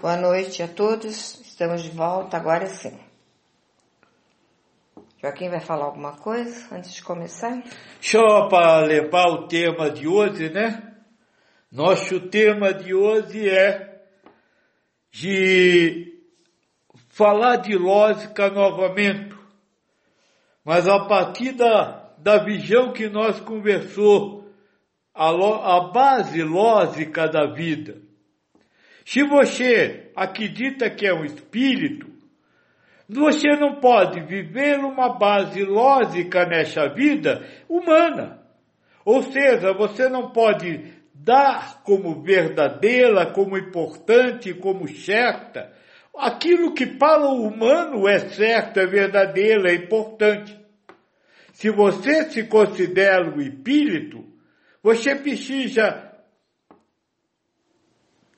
Boa noite a todos. Estamos de volta agora sim. Joaquim vai falar alguma coisa antes de começar? Só para levar o tema de hoje, né? Nosso tema de hoje é de falar de lógica novamente, mas a partir da, da visão que nós conversou, a, a base lógica da vida. Se você acredita que é um espírito, você não pode viver uma base lógica nessa vida humana. Ou seja, você não pode dar como verdadeira, como importante, como certa, aquilo que para o humano é certo, é verdadeiro, é importante. Se você se considera o espírito, você precisa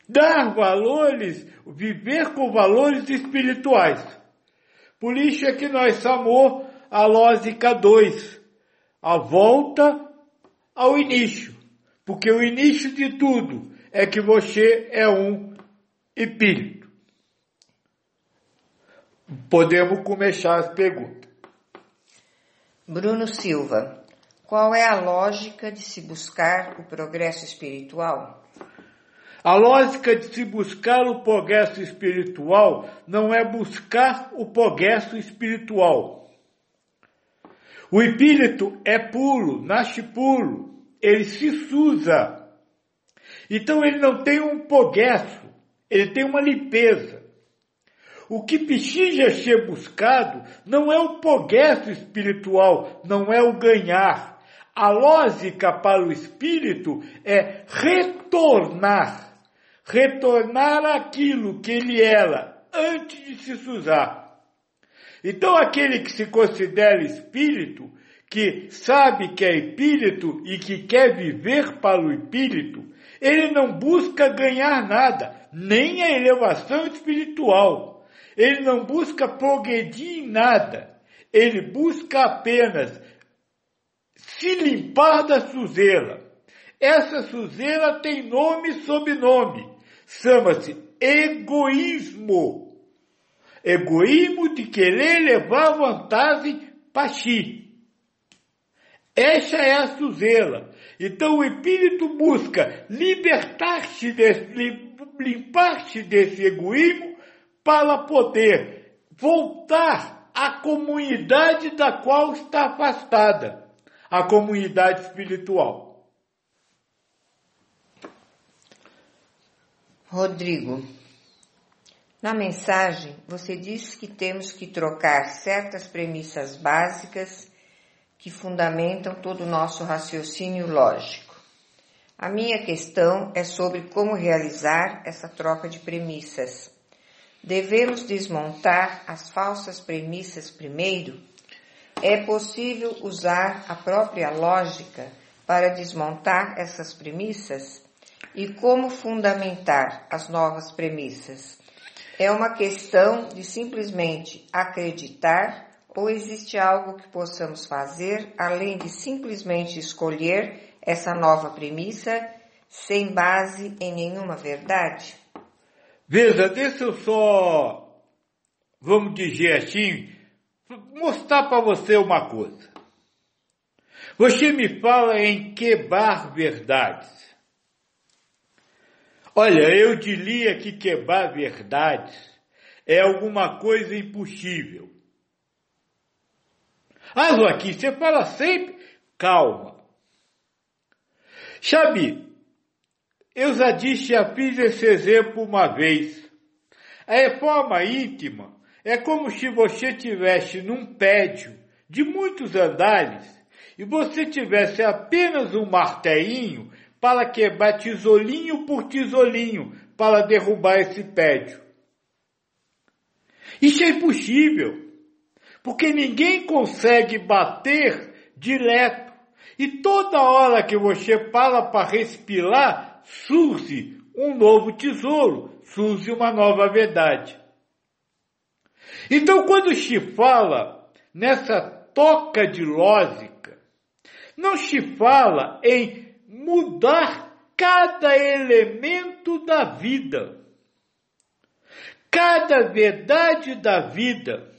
dar valores, viver com valores espirituais. Por isso é que nós chamamos a lógica 2, a volta ao início. Porque o início de tudo é que você é um espírito. Podemos começar as perguntas. Bruno Silva, qual é a lógica de se buscar o progresso espiritual? A lógica de se buscar o progresso espiritual não é buscar o progresso espiritual. O espírito é puro, nasce puro, ele se suza. Então ele não tem um progresso, ele tem uma limpeza. O que precisa ser buscado não é o progresso espiritual, não é o ganhar. A lógica para o espírito é retornar retornar aquilo que ele era antes de se suzar. Então aquele que se considera espírito, que sabe que é espírito e que quer viver para o espírito, ele não busca ganhar nada, nem a elevação espiritual. Ele não busca progredir em nada. Ele busca apenas se limpar da sujeira. Essa sujeira tem nome e sobrenome chama-se egoísmo. Egoísmo de querer levar vantagem para si. Essa é a suzela. Então o espírito busca libertar-se limpar-se desse egoísmo para poder voltar à comunidade da qual está afastada, a comunidade espiritual. Rodrigo, na mensagem você disse que temos que trocar certas premissas básicas que fundamentam todo o nosso raciocínio lógico. A minha questão é sobre como realizar essa troca de premissas. Devemos desmontar as falsas premissas primeiro? É possível usar a própria lógica para desmontar essas premissas? E como fundamentar as novas premissas. É uma questão de simplesmente acreditar ou existe algo que possamos fazer além de simplesmente escolher essa nova premissa sem base em nenhuma verdade? Veja, deixa eu só, vamos dizer assim, mostrar para você uma coisa. Você me fala em quebrar verdades. Olha, eu diria que quebrar verdades é alguma coisa impossível. Ah, Joaquim, você fala sempre, calma. Sabe, eu já disse, já fiz esse exemplo uma vez. A reforma íntima é como se você tivesse num prédio de muitos andares e você tivesse apenas um martelinho para quebrar tijolinho por tijolinho para derrubar esse prédio. Isso é impossível, porque ninguém consegue bater direto. E toda hora que você para para respirar, surge um novo tesouro, surge uma nova verdade. Então, quando se fala nessa toca de lógica, não se fala em mudar cada elemento da vida. cada verdade da vida.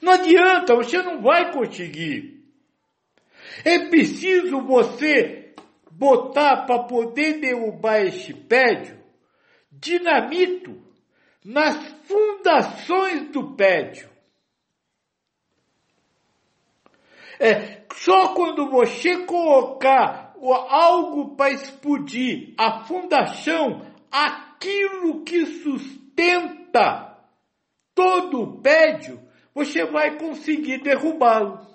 Não adianta, você não vai conseguir. É preciso você botar para poder derrubar este prédio dinamito nas fundações do prédio. É, só quando você colocar algo para explodir a fundação, aquilo que sustenta todo o prédio, você vai conseguir derrubá-lo.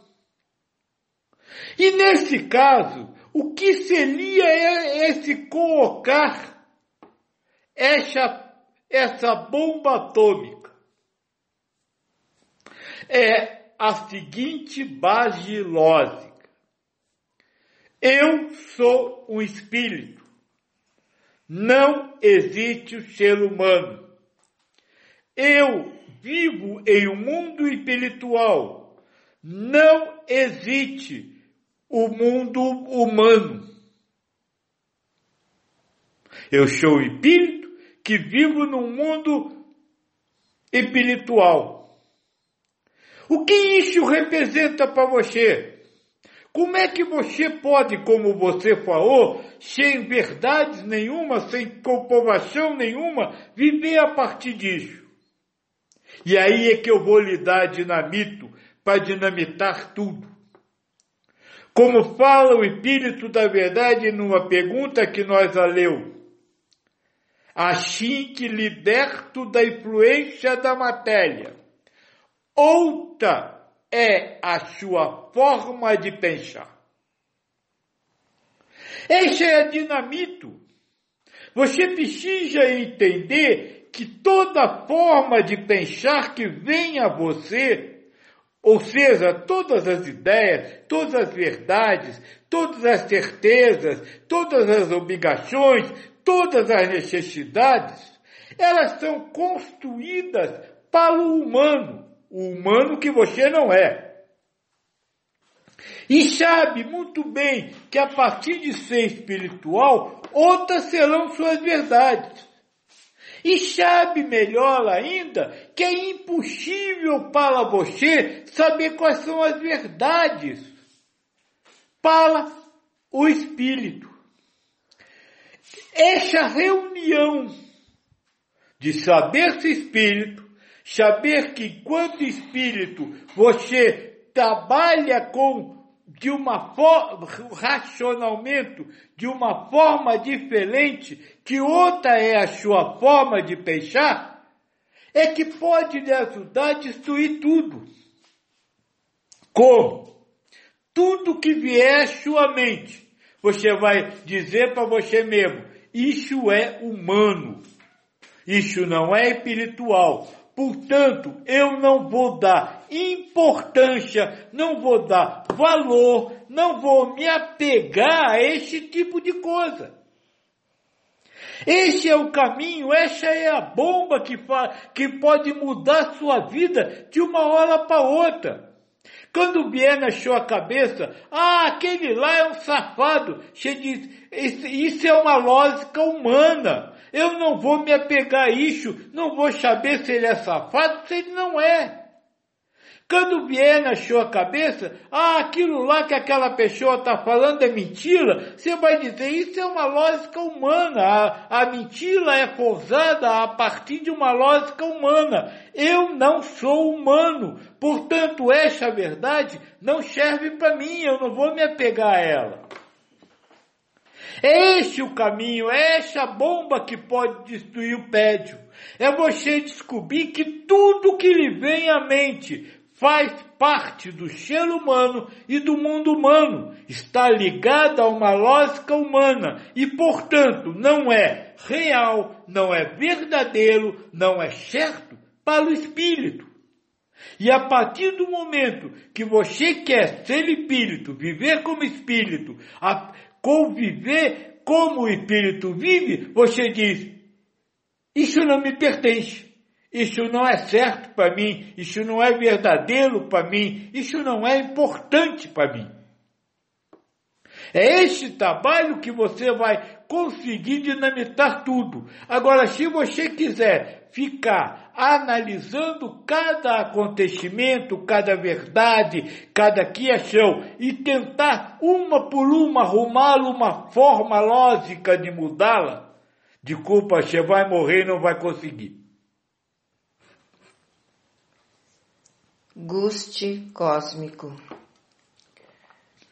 E nesse caso, o que seria esse colocar essa, essa bomba atômica? É a seguinte base lógica. Eu sou um espírito. Não existe o ser humano. Eu vivo em um mundo espiritual. Não existe o mundo humano. Eu sou espírito que vivo num mundo espiritual. O que isso representa para você? Como é que você pode, como você falou, sem verdades nenhuma, sem comprovação nenhuma, viver a partir disso? E aí é que eu vou lhe dar dinamito para dinamitar tudo. Como fala o Espírito da Verdade numa pergunta que nós a leu. Assim que liberto da influência da matéria outra é a sua forma de pensar. Este é dinamito. Você precisa entender que toda forma de pensar que vem a você, ou seja, todas as ideias, todas as verdades, todas as certezas, todas as obrigações, todas as necessidades, elas são construídas para o humano o humano que você não é. E sabe muito bem que a partir de ser espiritual, outras serão suas verdades. E sabe melhor ainda que é impossível para você saber quais são as verdades para o espírito. Essa reunião de saber-se espírito Saber que enquanto espírito você trabalha com de uma forma, racionalmente, de uma forma diferente, que outra é a sua forma de pensar, é que pode lhe ajudar a destruir tudo. Como? Tudo que vier à sua mente, você vai dizer para você mesmo, isso é humano, isso não é espiritual, Portanto, eu não vou dar importância, não vou dar valor, não vou me apegar a esse tipo de coisa. Esse é o caminho, essa é a bomba que, que pode mudar sua vida de uma hora para outra. Quando vier na sua cabeça, ah, aquele lá é um safado, você diz, isso é uma lógica humana. Eu não vou me apegar a isso, não vou saber se ele é safado, se ele não é. Quando vier na sua cabeça, ah, aquilo lá que aquela pessoa está falando é mentira, você vai dizer, isso é uma lógica humana, a, a mentira é forçada a partir de uma lógica humana. Eu não sou humano, portanto, essa verdade não serve para mim, eu não vou me apegar a ela. É este o caminho, é essa bomba que pode destruir o prédio. É você descobrir que tudo que lhe vem à mente faz parte do ser humano e do mundo humano, está ligado a uma lógica humana e, portanto, não é real, não é verdadeiro, não é certo para o espírito. E a partir do momento que você quer ser espírito, viver como espírito, conviver como o espírito vive, você diz: Isso não me pertence. Isso não é certo para mim, isso não é verdadeiro para mim, isso não é importante para mim. É este trabalho que você vai conseguir dinamitar tudo. Agora, se você quiser ficar analisando cada acontecimento, cada verdade, cada questão e tentar uma por uma arrumá-la uma forma lógica de mudá-la, de culpa você vai morrer e não vai conseguir. Guste cósmico.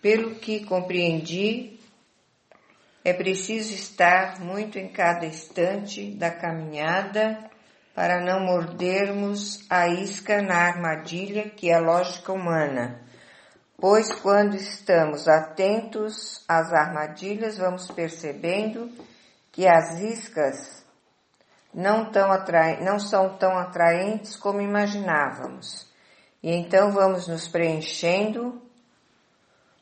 Pelo que compreendi, é preciso estar muito em cada instante da caminhada para não mordermos a isca na armadilha que é a lógica humana, pois quando estamos atentos às armadilhas, vamos percebendo que as iscas não, não são tão atraentes como imaginávamos. E então vamos nos preenchendo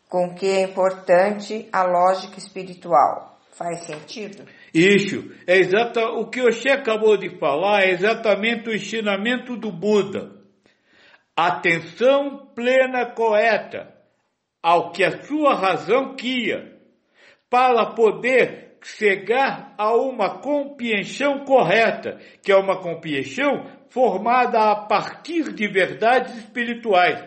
com que é importante a lógica espiritual. Faz sentido? Isso, é exata, o que o Xê acabou de falar é exatamente o ensinamento do Buda. Atenção plena correta ao que a sua razão queria, para poder chegar a uma compreensão correta, que é uma compreensão formada a partir de verdades espirituais.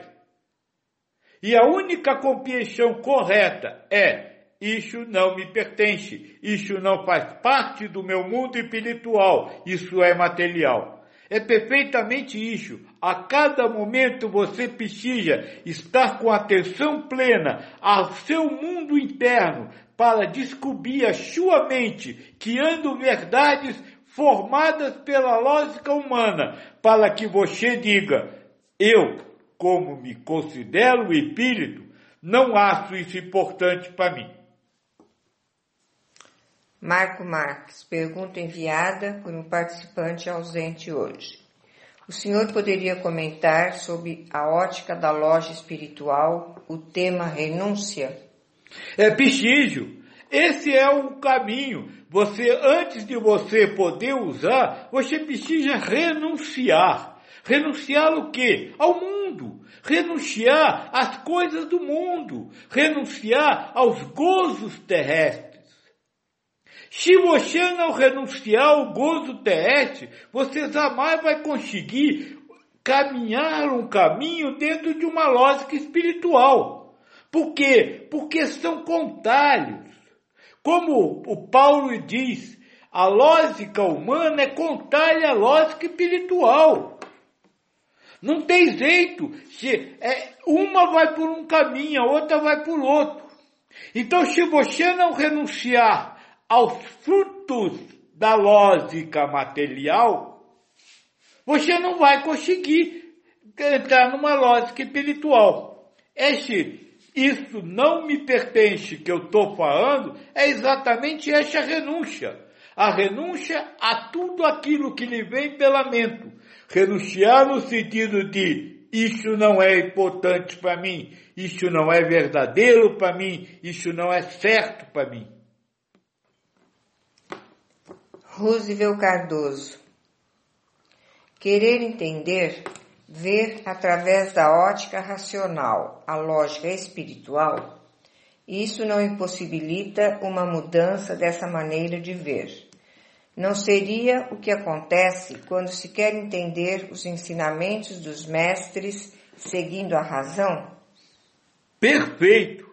E a única compreensão correta é isso não me pertence, isso não faz parte do meu mundo espiritual, isso é material. É perfeitamente isso. A cada momento você precisa estar com atenção plena ao seu mundo interno para descobrir a sua mente, criando verdades formadas pela lógica humana, para que você diga: eu, como me considero espírito, não acho isso importante para mim. Marco Marques, pergunta enviada por um participante ausente hoje. O senhor poderia comentar sobre a ótica da loja espiritual, o tema renúncia? É preciso. Esse é o caminho. Você, antes de você poder usar, você precisa renunciar. Renunciar o quê? Ao mundo. Renunciar às coisas do mundo. Renunciar aos gozos terrestres. Se você não renunciar ao gozo terrestre, você jamais vai conseguir caminhar um caminho dentro de uma lógica espiritual. Por quê? Porque são contalhos. Como o Paulo diz, a lógica humana é contalha à lógica espiritual. Não tem jeito. Se é, uma vai por um caminho, a outra vai por outro. Então, se você não renunciar aos frutos da lógica material, você não vai conseguir entrar numa lógica espiritual. Este, isso não me pertence que eu estou falando, é exatamente essa renúncia. A renúncia a tudo aquilo que lhe vem pela mente. Renunciar no sentido de isso não é importante para mim, isso não é verdadeiro para mim, isso não é certo para mim. Roosevelt Cardoso. Querer entender, ver através da ótica racional a lógica espiritual, isso não impossibilita uma mudança dessa maneira de ver. Não seria o que acontece quando se quer entender os ensinamentos dos mestres seguindo a razão? Perfeito!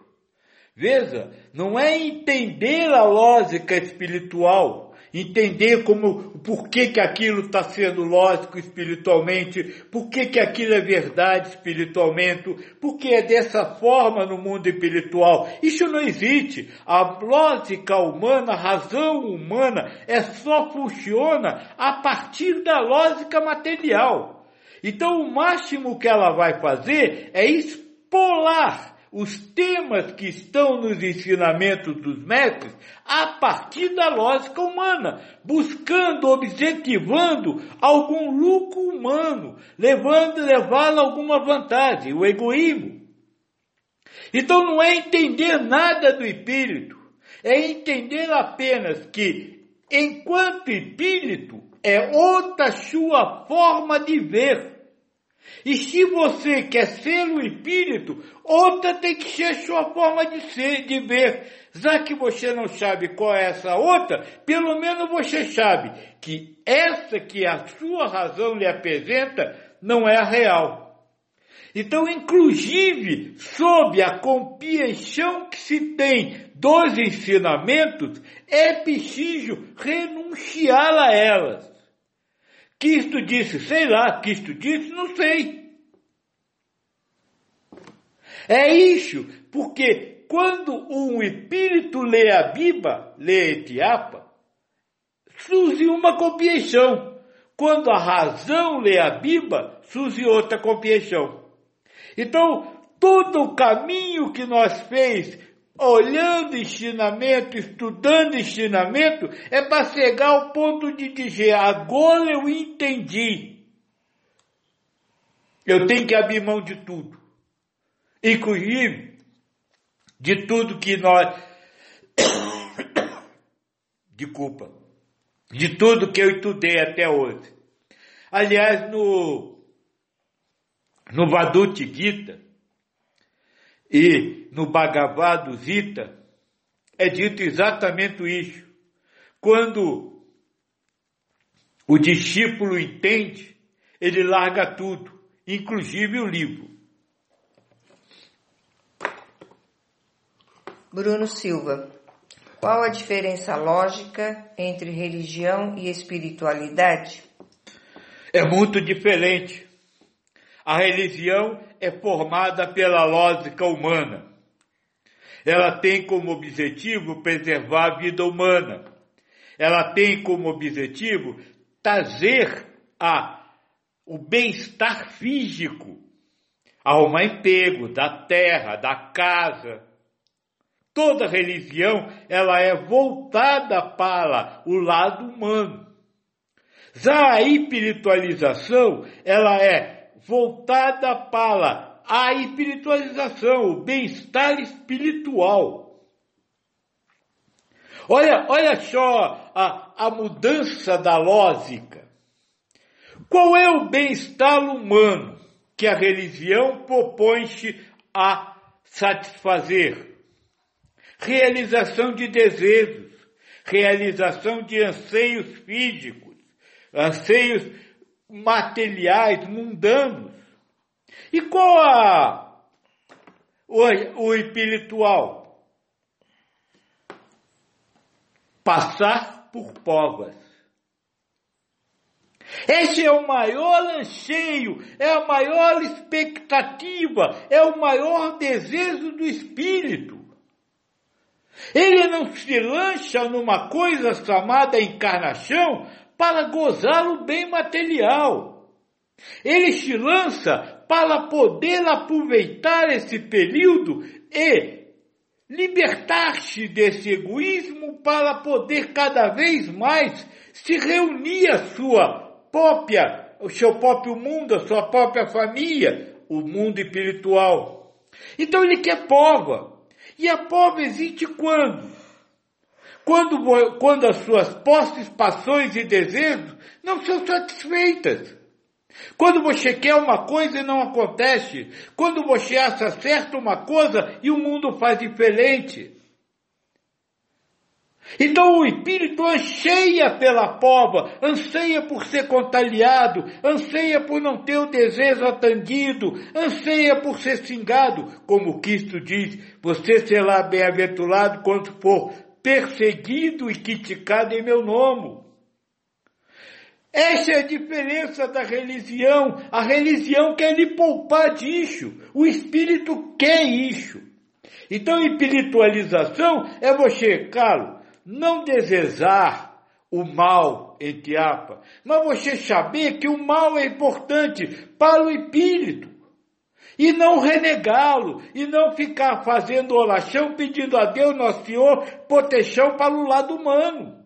Veja, não é entender a lógica espiritual entender como, por que, que aquilo está sendo lógico espiritualmente, por que, que aquilo é verdade espiritualmente, porque é dessa forma no mundo espiritual. Isso não existe. A lógica humana, a razão humana, é só funciona a partir da lógica material. Então o máximo que ela vai fazer é expolar os temas que estão nos ensinamentos dos mestres a partir da lógica humana, buscando, objetivando algum lucro humano, levando, levá-lo a alguma vantagem, o egoísmo. Então não é entender nada do espírito, é entender apenas que, enquanto espírito, é outra sua forma de ver E se você quer ser o espírito, outra tem que ser sua forma de ser, de ver. Já que você não sabe qual é essa outra, pelo menos você sabe que essa que a sua razão lhe apresenta não é a real. Então, inclusive, sob a compreensão que se tem dos ensinamentos, é preciso renunciar a elas. Cristo disse, sei lá, Cristo disse, não sei. É isso, porque quando um espírito lê a Bíblia, lê Etiapa, surge uma compreensão. Quando a razão lê a Bíblia, surge outra compreensão. Então, todo o caminho que nós fez, olhando ensinamento, estudando ensinamento, é para chegar ao ponto de dizer, agora eu entendi. Eu tenho que abrir mão de tudo. Inclusive, de tudo que nós. Desculpa. De tudo que eu estudei até hoje. Aliás, no, no Vadut Gita e no Bhagavad Gita, é dito exatamente isso. Quando o discípulo entende, ele larga tudo, inclusive o livro. Bruno Silva. Qual a diferença lógica entre religião e espiritualidade? É muito diferente. A religião é formada pela lógica humana. Ela tem como objetivo preservar a vida humana. Ela tem como objetivo trazer a, o bem-estar físico, arrumar emprego da terra, da casa, Toda religião, ela é voltada para o lado humano. Já a espiritualização, ela é voltada para a espiritualização, o bem-estar espiritual. Olha, olha só a, a mudança da lógica. Qual é o bem-estar humano que a religião propõe-se a satisfazer? realização de desejos, realização de anseios físicos, anseios materiais, mundanos. E qual a, o, o espiritual? Passar por povas. Esse é o maior anseio, é a maior expectativa, é o maior desejo do espírito. Ele não se lança numa coisa chamada encarnação para gozar o bem material. Ele se lança para poder aproveitar esse período e libertar-se desse egoísmo para poder cada vez mais se reunir a sua própria, o seu próprio mundo, a sua própria família, o mundo espiritual. Então ele quer prova. E a pobre existe quando? Quando, quando as suas posses, passões e desejos não são satisfeitas. Quando você quer uma coisa e não acontece. Quando você acha certo uma coisa e o mundo faz diferente. Então o espírito anseia pela pova, anseia por ser contagiado, anseia por não ter o desejo atendido, anseia por ser xingado, como Cristo diz, você será bem-aventurado quando for perseguido e criticado em meu nome. Essa é a diferença da religião. A religião quer lhe poupar disso. O espírito quer isso. Então, espiritualização é você, Carlos, não desejar o mal, entre mas você saber que o mal é importante para o espírito. E não renegá-lo, e não ficar fazendo oração pedindo a Deus, Nosso Senhor, proteção para o lado humano.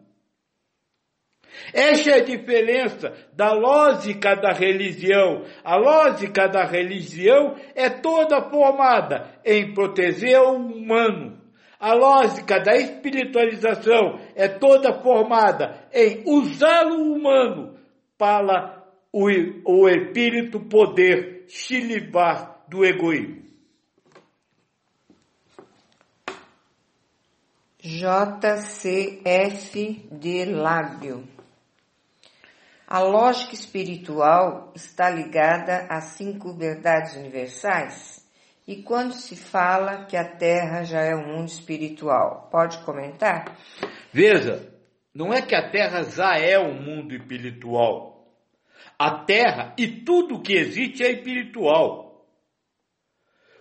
Essa é a diferença da lógica da religião. A lógica da religião é toda formada em proteger o humano, a lógica da espiritualização é toda formada em usar o humano para o, o espírito poder se livrar do egoísmo. JCF de Lábio. A lógica espiritual está ligada às cinco verdades universais? E quando se fala que a Terra já é um mundo espiritual? Pode comentar? Veja, não é que a Terra já é um mundo espiritual. A Terra e tudo que existe é espiritual.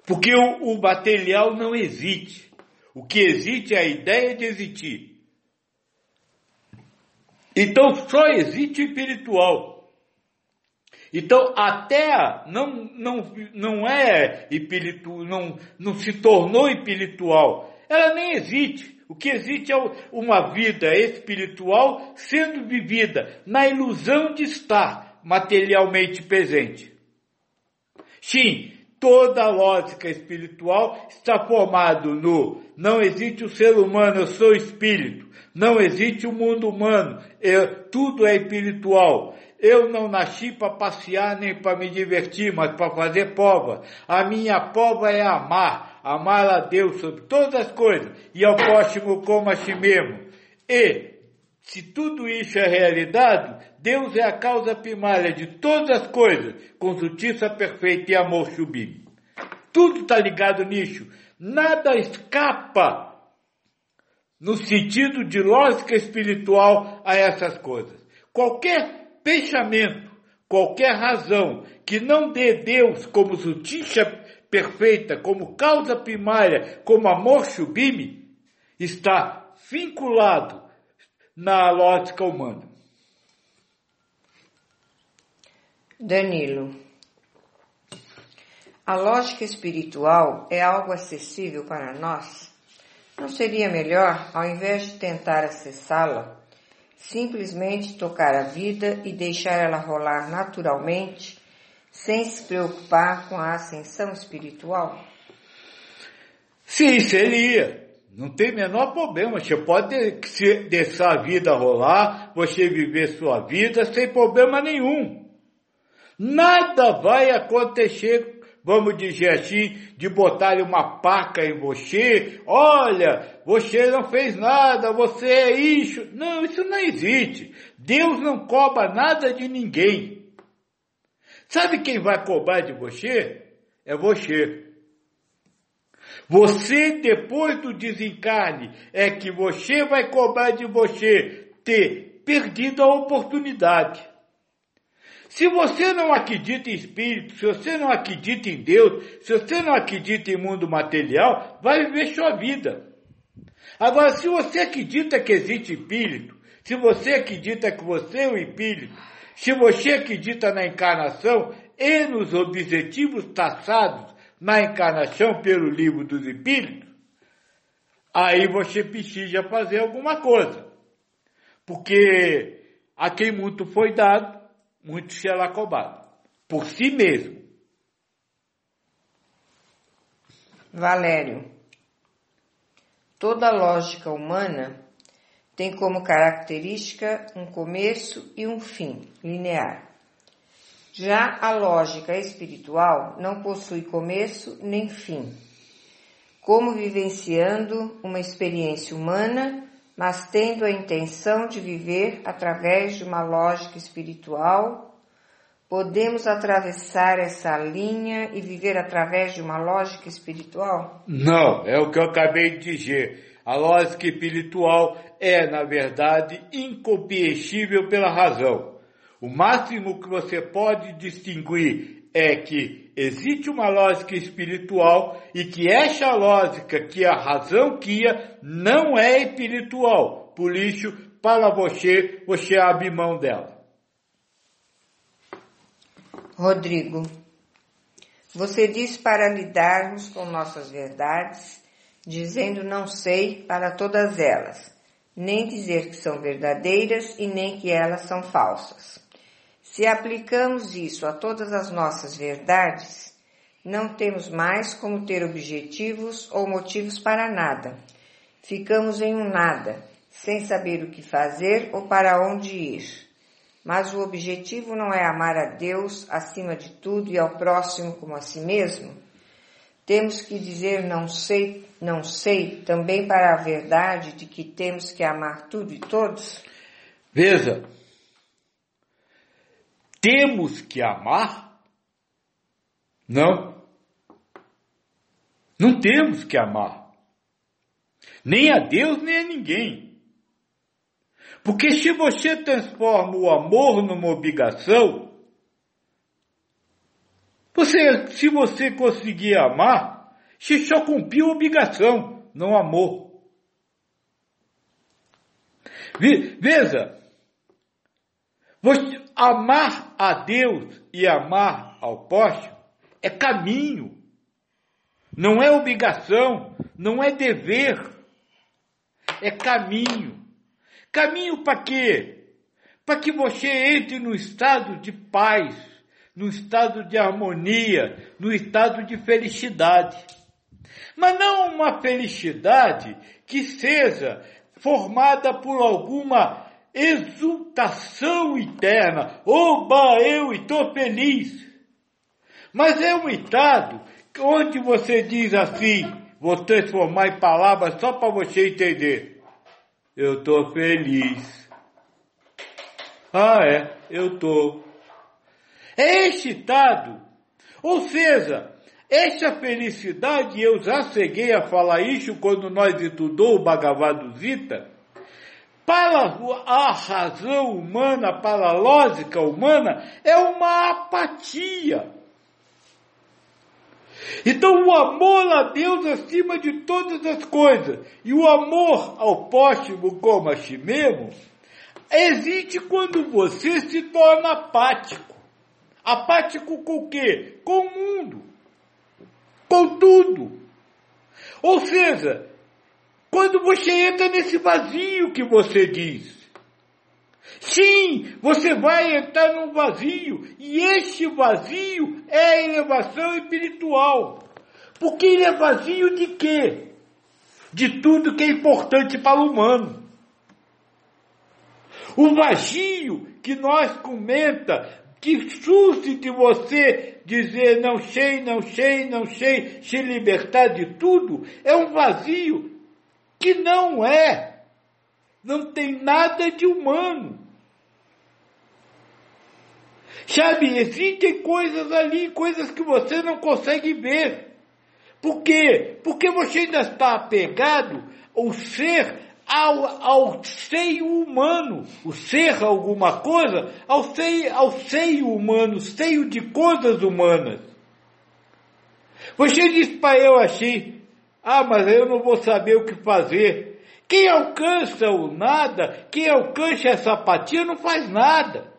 Porque o, o material não existe. O que existe é a ideia de existir. Então só existe o espiritual. Então a terra não, não, não é espiritual, não, não se tornou espiritual. Ela nem existe. O que existe é uma vida espiritual sendo vivida na ilusão de estar materialmente presente. Sim, toda a lógica espiritual está formado no não existe o ser humano, eu sou espírito. Não existe o mundo humano, eu, tudo é espiritual. Eu não nasci para passear nem para me divertir, mas para fazer prova. A minha prova é amar, amar a Deus sobre todas as coisas e ao próximo como a si mesmo. E, se tudo isso é realidade, Deus é a causa primária de todas as coisas, com justiça perfeita e amor sublime. Tudo está ligado nisso. Nada escapa no sentido de lógica espiritual a essas coisas. Qualquer pensamento, qualquer razão que não dê Deus como justiça perfeita, como causa primária, como amor sublime, está vinculado na lógica humana. Danilo. A lógica espiritual é algo acessível para nós? Não seria melhor, ao invés de tentar acessá-la, simplesmente tocar a vida e deixar ela rolar naturalmente, sem se preocupar com a ascensão espiritual? Sim, seria. Não tem menor problema. Você pode deixar a vida rolar, você viver sua vida sem problema nenhum. Nada vai acontecer vamos dizer assim, de botar uma paca em você, olha, você não fez nada, você é isso. Não, isso não existe. Deus não cobra nada de ninguém. Sabe quem vai cobrar de você? É você. Você, depois do desencarne, é que você vai cobrar de você ter perdido a oportunidade. Se você não acredita em espírito, se você não acredita em Deus, se você não acredita em mundo material, vai viver sua vida. Agora, se você acredita que existe espírito, se você acredita que você é o espírito, se você acredita na encarnação e nos objetivos traçados na encarnação pelo livro dos espíritos, aí você precisa fazer alguma coisa. Porque a quem muito foi dado, muito será cobrado. Por si mesmo. Valério. Toda lógica humana tem como característica um começo e um fim linear. Já a lógica espiritual não possui começo nem fim. Como vivenciando uma experiência humana mas tendo a intenção de viver através de uma lógica espiritual, podemos atravessar essa linha e viver através de uma lógica espiritual? Não, é o que eu acabei de dizer. A lógica espiritual é, na verdade, incompreensível pela razão. O máximo que você pode distinguir é que existe uma lógica espiritual e que essa lógica que a razão guia não é espiritual. Por isso, para você, você abre mão dela. Rodrigo, você diz para lidarmos com nossas verdades, dizendo não sei para todas elas, nem dizer que são verdadeiras e nem que elas são falsas. Se aplicamos isso a todas as nossas verdades, não temos mais como ter objetivos ou motivos para nada. Ficamos em um nada, sem saber o que fazer ou para onde ir. Mas o objetivo não é amar a Deus acima de tudo e ao próximo como a si mesmo? Temos que dizer não sei, não sei, também para a verdade de que temos que amar tudo e todos? Veja, temos que amar? Não. Não temos que amar. Nem a Deus, nem a ninguém. Porque se você transforma o amor numa obrigação, você, se você conseguir amar, você só cumpriu obrigação, não amor. Veja, você, amar a Deus e amar ao próximo é caminho, não é obrigação, não é dever, é caminho. Caminho para quê? Para que você entre no estado de paz, no estado de harmonia, no estado de felicidade. Mas não uma felicidade que seja formada por alguma exultação interna. Oba, eu estou feliz. Mas é um estado onde você diz assim, vou transformar em palavras só para você entender. Eu estou feliz. Ah, é, eu estou. É excitado. Ou seja, essa felicidade, eu já cheguei a falar isso quando nós estudou o Bhagavad Gita, para a razão humana, para a lógica humana, é uma apatia. Então o amor a Deus acima de todas as coisas e o amor ao próximo como a si mesmo existe quando você se torna apático. Apático com o quê? Com o mundo. Com tudo. Ou seja, quando você entra nesse vazio que você diz. Sim, você vai entrar num vazio, e este vazio é a elevação espiritual. Porque ele é vazio de quê? De tudo que é importante para o humano. O vazio que nós comenta, que surge de você dizer não sei, não sei, não sei, se libertar de tudo, é um vazio que não é, não tem nada de humano. Sabe, existem coisas ali, coisas que você não consegue ver. Por quê? Porque você ainda está apegado ao ser, ao, ao seio humano. O ser alguma coisa, ao seio, ao seio humano, seio de coisas humanas. Você diz para eu assim, ah, mas eu não vou saber o que fazer. Quem alcança o nada, quem alcança essa apatia não faz nada.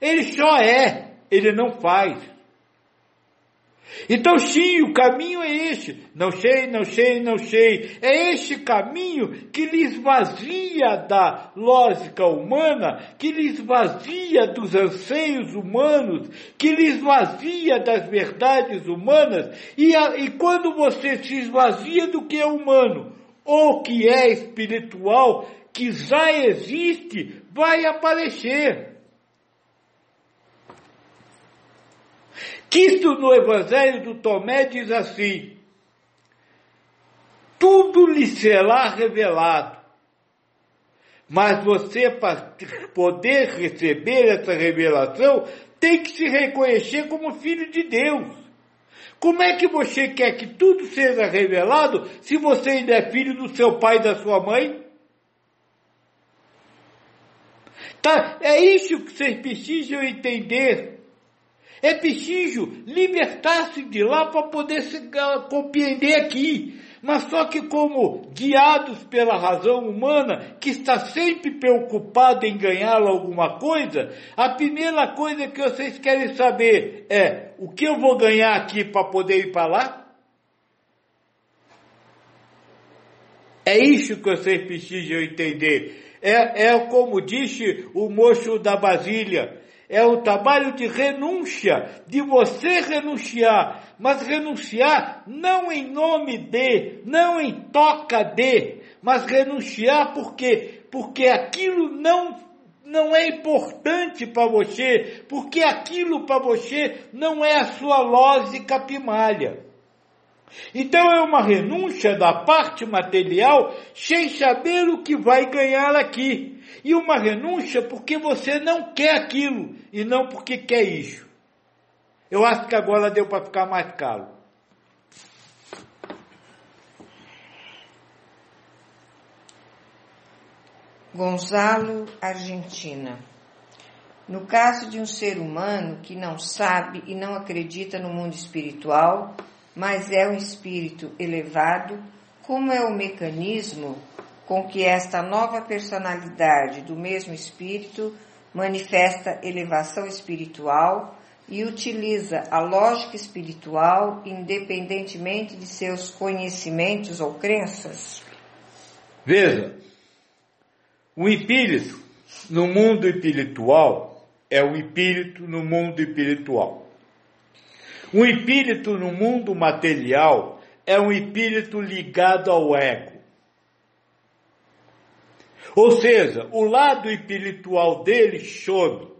Ele só é, ele não faz. Então, sim, o caminho é este. Não sei, não sei, não sei. É este caminho que lhes vazia da lógica humana, que lhes vazia dos anseios humanos, que lhes vazia das verdades humanas. E, a, e quando você se esvazia do que é humano, ou que é espiritual, que já existe, vai aparecer. Cristo no Evangelho do Tomé diz assim: tudo lhe será revelado. Mas você, para poder receber essa revelação, tem que se reconhecer como filho de Deus. Como é que você quer que tudo seja revelado se você ainda é filho do seu pai e da sua mãe? Tá? É isso que vocês precisam entender. É preciso libertar-se de lá para poder se compreender aqui. Mas só que como guiados pela razão humana, que está sempre preocupada em ganhar alguma coisa, a primeira coisa que vocês querem saber é o que eu vou ganhar aqui para poder ir para lá? É isso que vocês precisam entender. É, é como disse o moço da Basília, é o trabalho de renúncia, de você renunciar, mas renunciar não em nome de, não em toca de, mas renunciar porque porque aquilo não não é importante para você, porque aquilo para você não é a sua lógica primária. Então é uma renúncia da parte material sem saber o que vai ganhar aqui. E uma renúncia porque você não quer aquilo e não porque quer isso. Eu acho que agora deu para ficar mais caro. Gonzalo, Argentina. No caso de um ser humano que não sabe e não acredita no mundo espiritual, mas é um espírito elevado, como é o mecanismo com que esta nova personalidade do mesmo espírito manifesta elevação espiritual e utiliza a lógica espiritual independentemente de seus conhecimentos ou crenças? Veja, o espírito no mundo espiritual é o espírito no mundo espiritual. Um espírito no mundo material é um espírito ligado ao ego. Ou seja, o lado espiritual dele chove.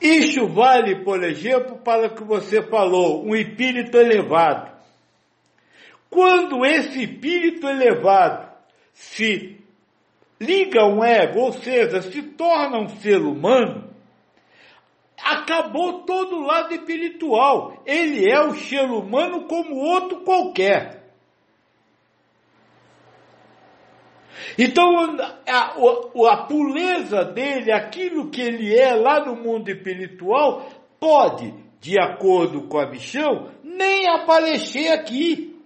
Isso vale, por exemplo, para o que você falou, um espírito elevado. Quando esse espírito elevado se liga a um ego, ou seja, se torna um ser humano, acabou todo o lado espiritual. Ele é o ser humano como outro qualquer. Então, a, a, a pureza dele, aquilo que ele é lá no mundo espiritual, pode, de acordo com a missão, nem aparecer aqui.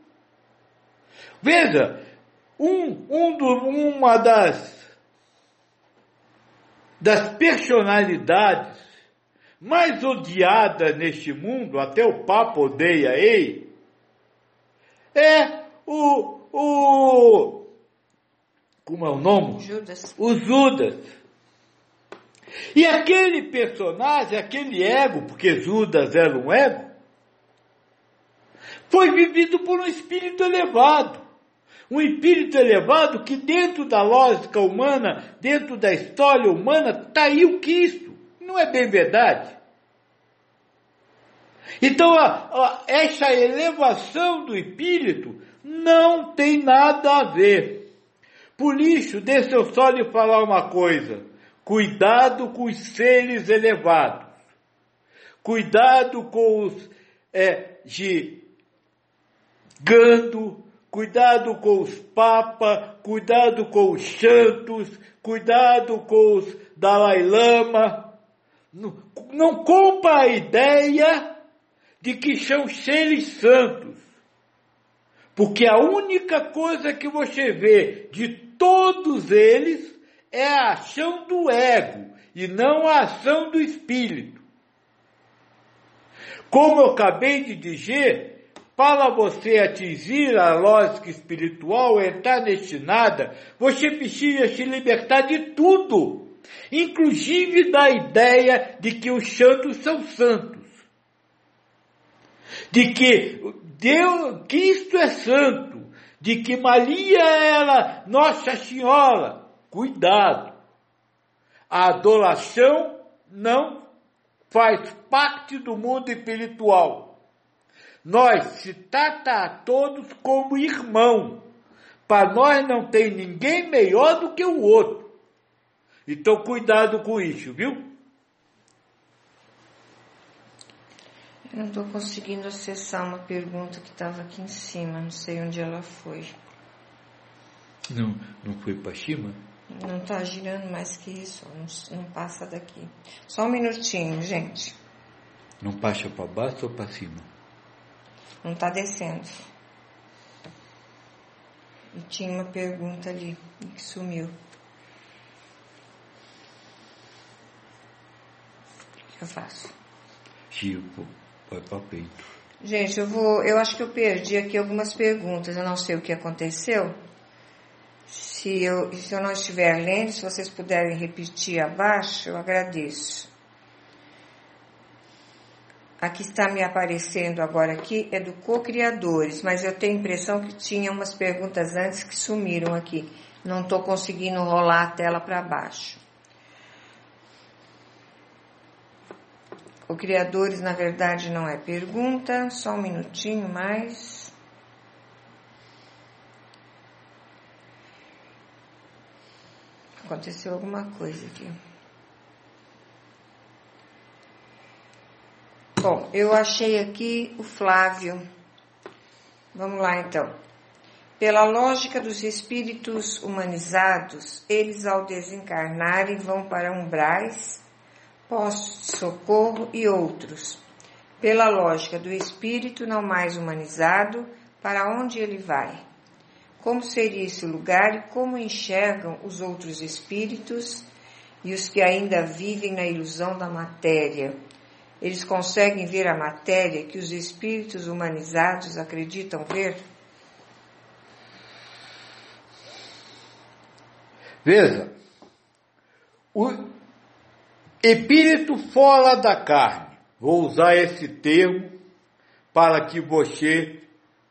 Veja, um, um do, uma das, das personalidades mais odiadas neste mundo, até o Papa odeia ele, é o, o como é o nome? Judas. O Judas. E aquele personagem, aquele ego, porque Judas era um ego, foi vivido por um espírito elevado. Um espírito elevado que dentro da lógica humana, dentro da história humana, está aí o Cristo. Não é bem verdade? Então, a, a, essa elevação do espírito não tem nada a ver. Por isso, deixa eu só lhe falar uma coisa. Cuidado com os seres elevados. Cuidado com os é, gigando, cuidado com os papas, cuidado com os santos, cuidado com os Dalai Lama. Não, não compra a ideia de que são seres santos. Porque a única coisa que você vê de todos eles é a ação do ego e não a ação do espírito. Como eu acabei de dizer, para você atingir a lógica espiritual, entrar neste nada, você precisa se libertar de tudo, inclusive da ideia de que os santos são santos, de que Deus, Cristo é santo, de que Maria era Nossa Senhora. Cuidado! A adoração não faz parte do mundo espiritual. Nós se trata a todos como irmão. Para nós não tem ninguém melhor do que o outro. Então cuidado com isso, viu? Eu não estou conseguindo acessar uma pergunta que estava aqui em cima, não sei onde ela foi. Não, não foi para cima? Não está girando mais que isso, não, não passa daqui. Só um minutinho, gente. Não passa para baixo ou para cima? Não está descendo. E tinha uma pergunta ali que sumiu. O que eu faço? Tipo, vai para peito. Gente, eu vou. Eu acho que eu perdi aqui algumas perguntas. Eu não sei o que aconteceu. Se eu, se eu não estiver lendo, se vocês puderem repetir abaixo, eu agradeço. A que está me aparecendo agora aqui é do co-criadores, mas eu tenho a impressão que tinha umas perguntas antes que sumiram aqui. Não estou conseguindo rolar a tela para baixo. O Criadores, na verdade, não é pergunta, só um minutinho mais. Aconteceu alguma coisa aqui. Bom, eu achei aqui o Flávio. Vamos lá então. Pela lógica dos espíritos humanizados, eles ao desencarnarem vão para umbrais postos de socorro e outros. Pela lógica do espírito não mais humanizado, para onde ele vai? Como seria esse lugar e como enxergam os outros espíritos e os que ainda vivem na ilusão da matéria? Eles conseguem ver a matéria que os espíritos humanizados acreditam ver? Veja, o, Espírito fora da carne. Vou usar esse termo para que você,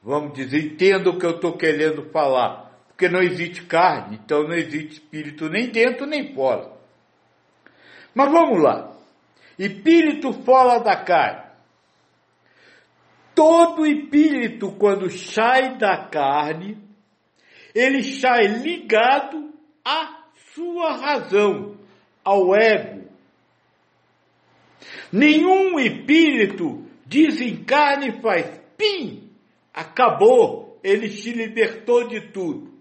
vamos dizer, entenda o que eu estou querendo falar. Porque não existe carne, então não existe espírito nem dentro nem fora. Mas vamos lá. Espírito fora da carne. Todo espírito, quando sai da carne, ele sai ligado à sua razão, ao ego Nenhum espírito desencarna e faz pim, acabou, ele se libertou de tudo.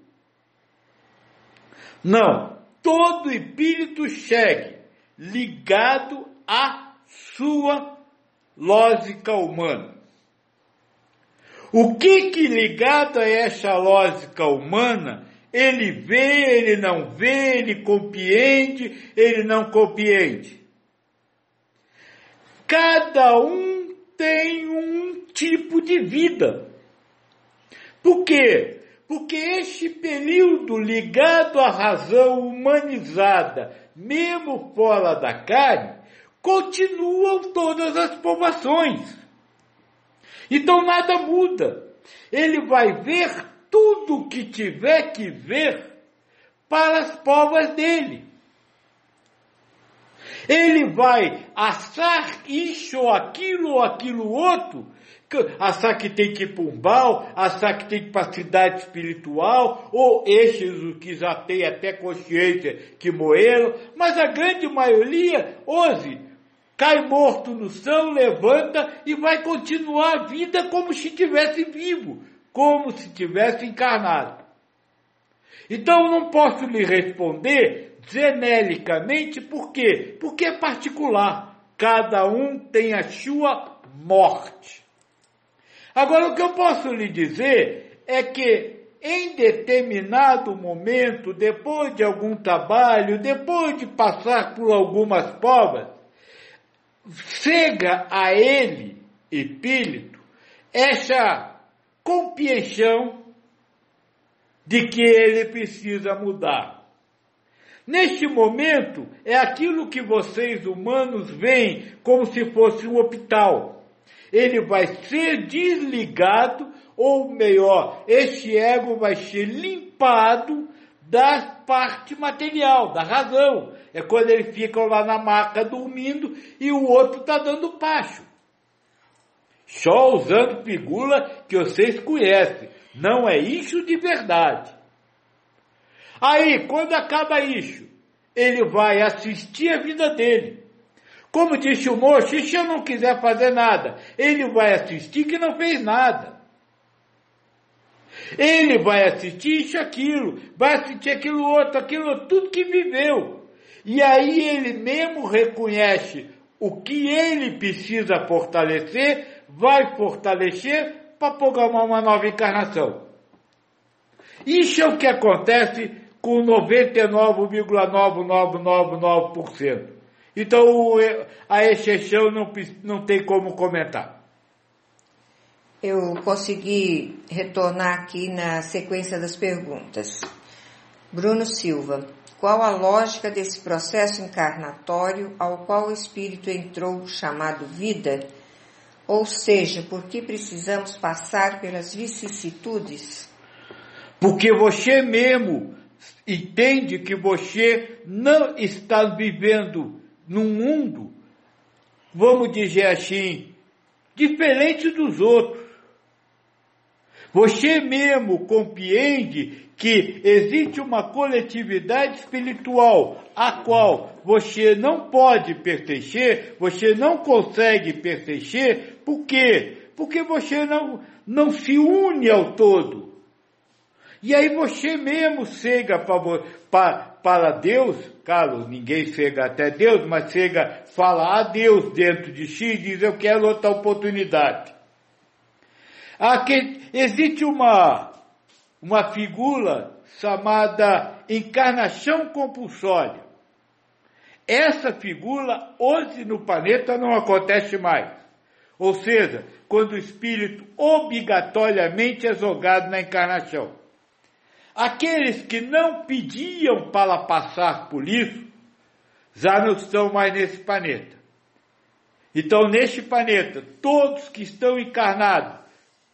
Não, todo espírito segue ligado à sua lógica humana. O que que ligado a essa lógica humana, ele vê, ele não vê, ele compreende, ele não compreende. Cada um tem um tipo de vida. Por quê? Porque este período ligado à razão humanizada, mesmo fora da carne, continuam todas as provações. Então nada muda. Ele vai ver tudo o que tiver que ver para as provas dele. Ele vai assar isso ou aquilo ou aquilo outro, assar que tem que ir para um bal, assar que tem que ir para a cidade espiritual, ou estes que já têm até consciência que morreram, mas a grande maioria, hoje, cai morto no chão, levanta e vai continuar a vida como se estivesse vivo, como se tivesse encarnado. Então eu não posso lhe responder genericamente, por quê? Porque é particular. Cada um tem a sua morte. Agora, o que eu posso lhe dizer é que em determinado momento, depois de algum trabalho, depois de passar por algumas provas, chega a ele, espírito, essa compreensão de que ele precisa mudar. Neste momento, é aquilo que vocês humanos veem como se fosse um hospital. Ele vai ser desligado, ou melhor, este ego vai ser limpado da parte material, da razão. É quando ele fica lá na maca dormindo e o outro está dando pacho. Só usando figura que vocês conhecem. Não é isso de verdade. Aí, quando acaba isso, ele vai assistir a vida dele. Como disse o moço, se eu não quiser fazer nada? Ele vai assistir que não fez nada. Ele vai assistir isso, aquilo, vai assistir aquilo outro, aquilo, tudo que viveu. E aí ele mesmo reconhece o que ele precisa fortalecer, vai fortalecer para programar uma nova encarnação. Isso é o que acontece com 99,9999%. Então a exceção não, não tem como comentar. Eu consegui retornar aqui na sequência das perguntas. Bruno Silva, qual a lógica desse processo encarnatório ao qual o espírito entrou chamado vida? Ou seja, por que precisamos passar pelas vicissitudes? Porque você mesmo entende que você não está vivendo num mundo, vamos dizer assim, diferente dos outros. Você mesmo compreende que existe uma coletividade espiritual a qual você não pode pertencer, você não consegue pertencer, por quê? Porque você não, não se une ao todo. E aí você mesmo chega para, Deus, claro, ninguém chega até Deus, mas chega, fala a Deus dentro de si e diz, eu quero outra oportunidade. Aqui, existe uma, uma figura chamada encarnação compulsória. Essa figura hoje no planeta não acontece mais. Ou seja, quando o espírito obrigatoriamente é jogado na encarnação. Aqueles que não pediam para passar por isso, já não estão mais nesse planeta. Então, neste planeta, todos que estão encarnados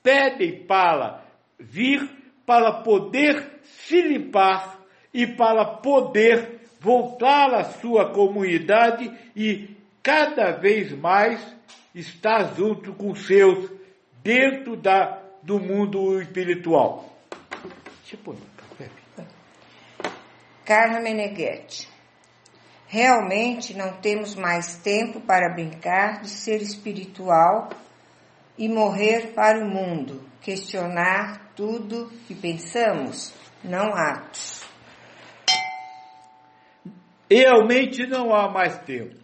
pedem para vir para poder se limpar e para poder voltar à sua comunidade e cada vez mais estar junto com seus dentro da, do mundo espiritual. Tipo, Carla Meneghetti. Realmente não temos mais tempo para brincar de ser espiritual e morrer para o mundo, questionar tudo que pensamos, não atos. Realmente não há mais tempo.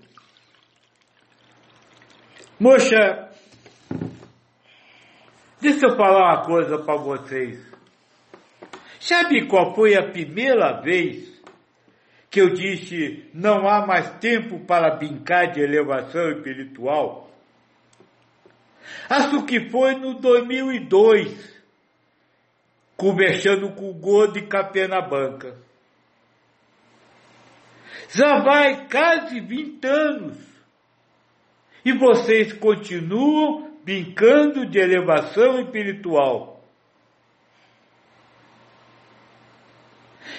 Moxa, deixa eu falar uma coisa para vocês. Sabe qual foi a primeira vez que eu disse não há mais tempo para brincar de elevação espiritual? Acho que foi no 2002, conversando com o Gordo e Capê na banca. Já vai quase 20 anos. E vocês continuam brincando de elevação espiritual.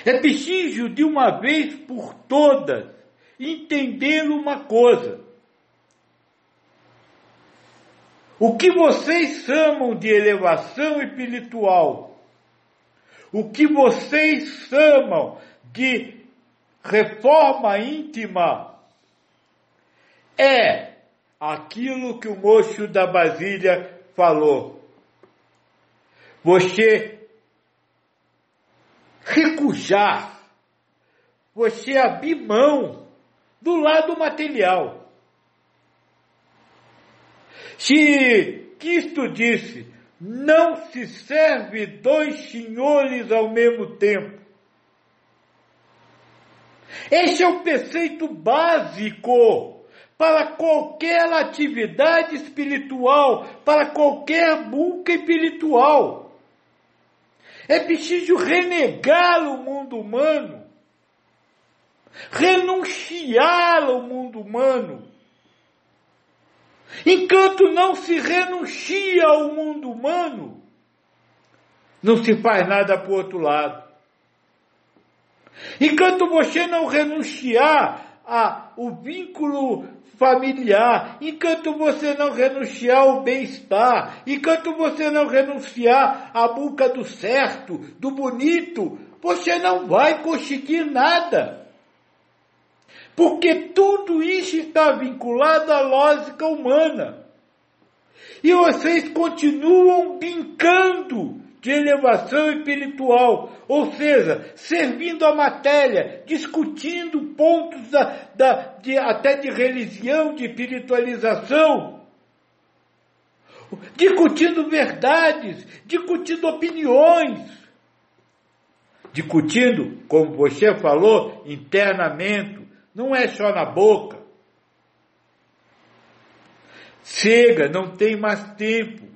É preciso, de uma vez por todas, entender uma coisa. O que vocês chamam de elevação espiritual, o que vocês chamam de reforma íntima, é aquilo que o moço da Basília falou. Você recujar, você abrir mão do lado material. Se Cristo disse, não se serve dois senhores ao mesmo tempo. Esse é o preceito básico para qualquer atividade espiritual, para qualquer buca espiritual. É preciso renegar o mundo humano, renunciar ao mundo humano Enquanto não se renuncia ao mundo humano, não se faz nada para o outro lado. Enquanto você não renunciar ao vínculo familiar, enquanto você não renunciar ao bem-estar, enquanto você não renunciar à boca do certo, do bonito, você não vai conseguir nada. Porque tudo isso está vinculado à lógica humana. E vocês continuam brincando de elevação espiritual, ou seja, servindo a matéria, discutindo pontos da, da, de, até de religião, de espiritualização, discutindo verdades, discutindo opiniões, discutindo, como você falou, internamente, não é só na boca. Chega, não tem mais tempo.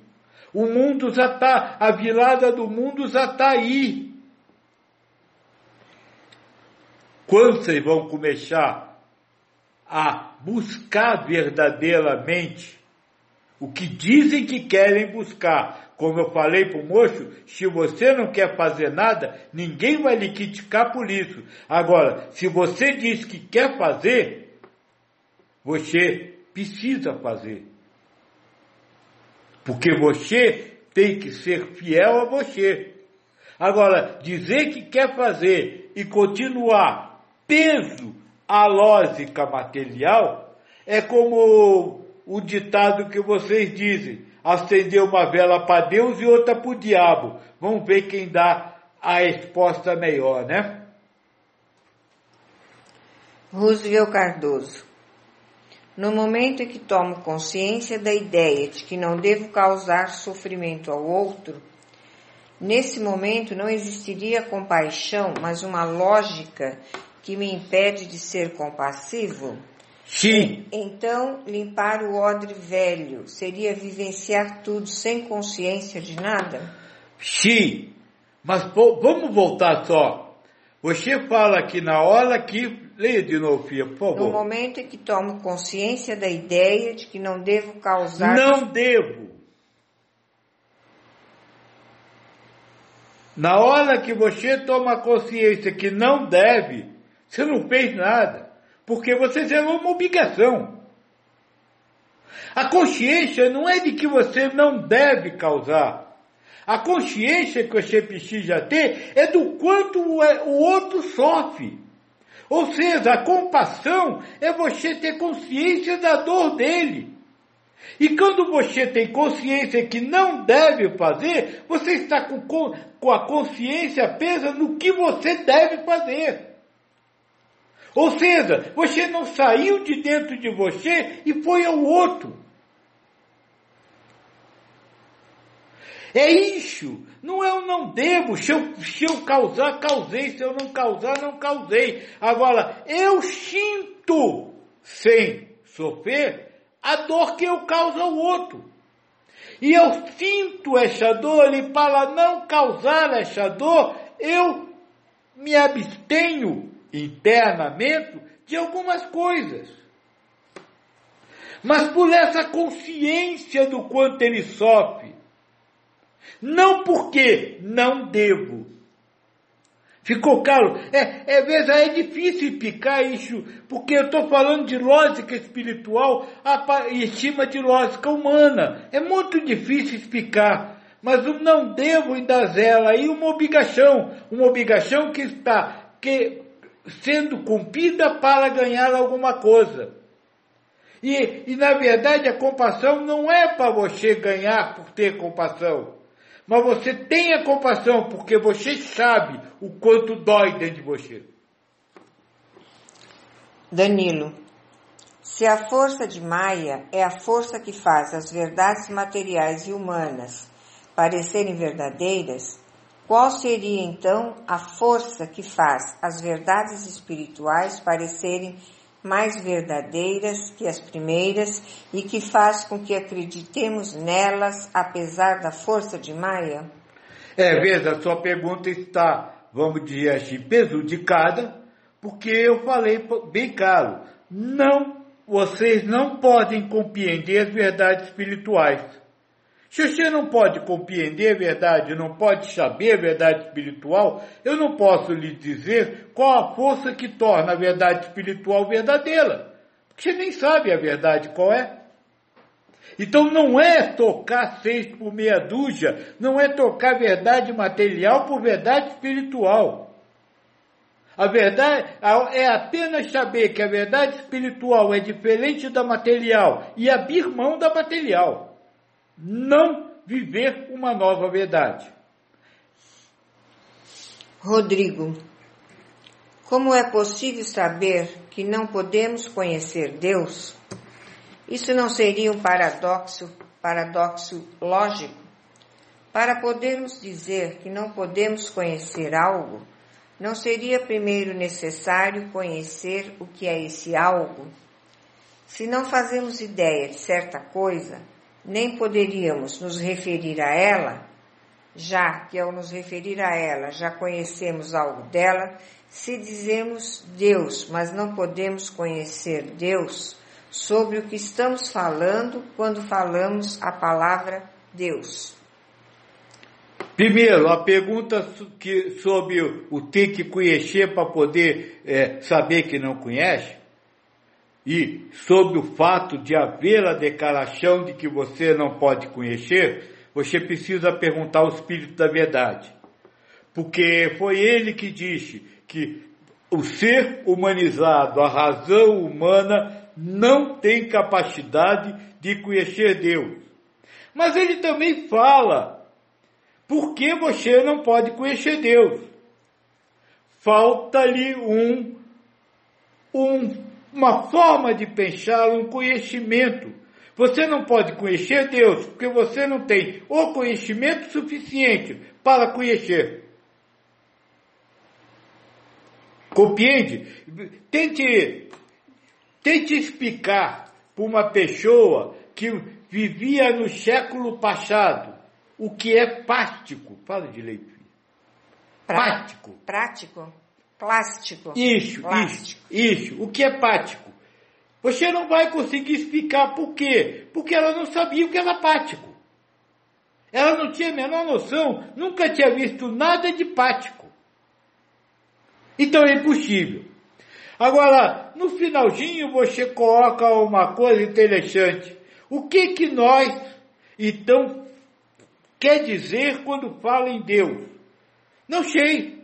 O mundo já está, a virada do mundo já está aí. Quando vocês vão começar a buscar verdadeiramente o que dizem que querem buscar. Como eu falei para o moço, se você não quer fazer nada, ninguém vai lhe criticar por isso. Agora, se você diz que quer fazer, você precisa fazer. Porque você tem que ser fiel a você. Agora, dizer que quer fazer e continuar peso à lógica material é como o ditado que vocês dizem: acender uma vela para Deus e outra para o diabo. Vamos ver quem dá a resposta melhor, né? Roosevelt Cardoso. No momento em que tomo consciência da ideia de que não devo causar sofrimento ao outro, nesse momento não existiria compaixão, mas uma lógica que me impede de ser compassivo? Sim. Então, limpar o odre velho seria vivenciar tudo sem consciência de nada? Sim. Mas vamos voltar só. Você fala que na hora que. Leia de novo, Fia, por favor. No momento em que tomo consciência da ideia de que não devo causar. Não devo. Na hora que você toma consciência que não deve, você não fez nada porque você zerou uma obrigação. A consciência não é de que você não deve causar. A consciência que você precisa ter é do quanto o outro sofre. Ou seja, a compassão é você ter consciência da dor dele. E quando você tem consciência que não deve fazer, você está com, com a consciência presa no que você deve fazer. Ou seja, você não saiu de dentro de você e foi ao outro. É isso. Não eu não devo. Se eu, se eu causar, causei. Se eu não causar, não causei. Agora, eu sinto, sem sofrer, a dor que eu causo ao outro. E eu sinto essa dor e para não causar essa dor, eu me abstenho internamente de algumas coisas. Mas por essa consciência do quanto ele sofre. Não porque não devo. Ficou claro? É, é, veja, é difícil explicar isso, porque eu estou falando de lógica espiritual em cima de lógica humana. É muito difícil explicar. Mas o não devo ainda zela aí uma obrigação, uma obrigação que está, que sendo cumprida para ganhar alguma coisa. E, e na verdade a compaixão não é para você ganhar por ter compaixão, mas você tem a compaixão porque você sabe o quanto dói dentro de você. Danilo, se a força de Maia é a força que faz as verdades materiais e humanas parecerem verdadeiras, qual seria então a força que faz as verdades espirituais parecerem mais verdadeiras que as primeiras e que faz com que acreditemos nelas apesar da força de Maia? É, veja, a sua pergunta está, vamos dizer assim, prejudicada, porque eu falei bem claro, não, vocês não podem compreender as verdades espirituais se você não pode compreender a verdade, não pode saber a verdade espiritual, eu não posso lhe dizer qual a força que torna a verdade espiritual verdadeira. Porque você nem sabe a verdade qual é. Então não é tocar seis por meia dúzia, não é tocar verdade material por verdade espiritual. A verdade é apenas saber que a verdade espiritual é diferente da material e abrir mão da material não viver uma nova verdade. Rodrigo, como é possível saber que não podemos conhecer Deus? Isso não seria um paradoxo, paradoxo lógico? Para podermos dizer que não podemos conhecer algo, não seria primeiro necessário conhecer o que é esse algo? Se não fazemos ideia de certa coisa, nem poderíamos nos referir a ela, já que ao nos referir a ela já conhecemos algo dela, se dizemos Deus, mas não podemos conhecer Deus, sobre o que estamos falando quando falamos a palavra Deus. Primeiro, a pergunta que, sobre o ter que conhecer para poder é, saber que não conhece, e sobre o fato de haver a declaração de que você não pode conhecer, você precisa perguntar ao Espírito da Verdade. Porque foi ele que disse que o ser humanizado, a razão humana, não tem capacidade de conhecer Deus. Mas ele também fala, por que você não pode conhecer Deus? Falta-lhe um, um, uma forma de pensar, um conhecimento. Você não pode conhecer Deus porque você não tem o conhecimento suficiente para conhecer. Compreende? Tente, tente explicar para uma pessoa que vivia no século passado o que é prático. Fala de lei. Prático. Prático? Plástico. Isso, Plástico. isso, isso. O que é prático? Você não vai conseguir explicar por quê? Porque ela não sabia o que era prático. Ela não tinha a menor noção, nunca tinha visto nada de prático. Então é impossível. Agora, no finalzinho você coloca uma coisa interessante. O que que nós, então, quer dizer quando fala em Deus? Não sei.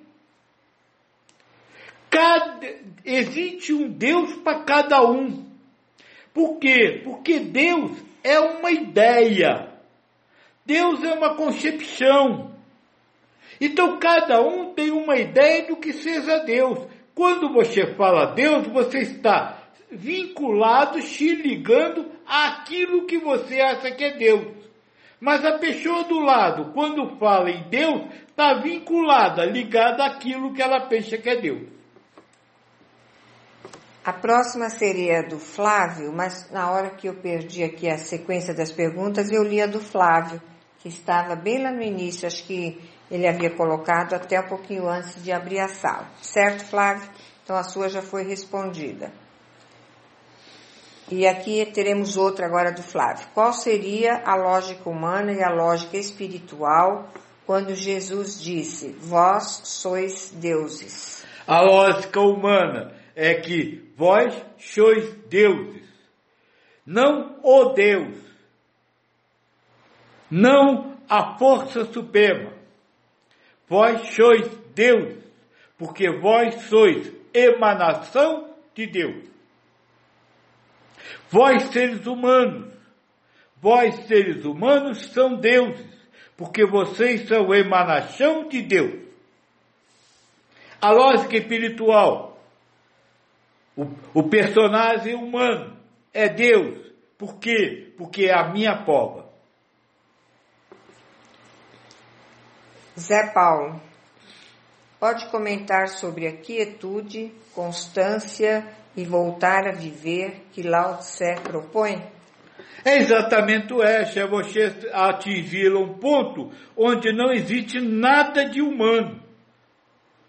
Cada, existe um Deus para cada um. Por quê? Porque Deus é uma ideia. Deus é uma concepção. Então cada um tem uma ideia do que seja Deus. Quando você fala Deus, você está vinculado, se ligando àquilo que você acha que é Deus. Mas a pessoa do lado, quando fala em Deus, está vinculada, ligada àquilo que ela pensa que é Deus. A próxima seria do Flávio, mas na hora que eu perdi aqui a sequência das perguntas, eu li a do Flávio, que estava bem lá no início, acho que ele havia colocado até um pouquinho antes de abrir a sala. Certo, Flávio? Então a sua já foi respondida. E aqui teremos outra agora do Flávio. Qual seria a lógica humana e a lógica espiritual quando Jesus disse: Vós sois deuses? A lógica humana é que vós sois deuses, não o Deus, não a força suprema. Vós sois Deus, porque vós sois emanação de Deus. Vós seres humanos, vós seres humanos são deuses, porque vocês são emanação de Deus. A lógica espiritual, o, o personagem humano é Deus. Por quê? Porque é a minha prova. Zé Paulo, pode comentar sobre a quietude, constância e voltar a viver que Lao Tse propõe? É exatamente essa, é você atingir um ponto onde não existe nada de humano.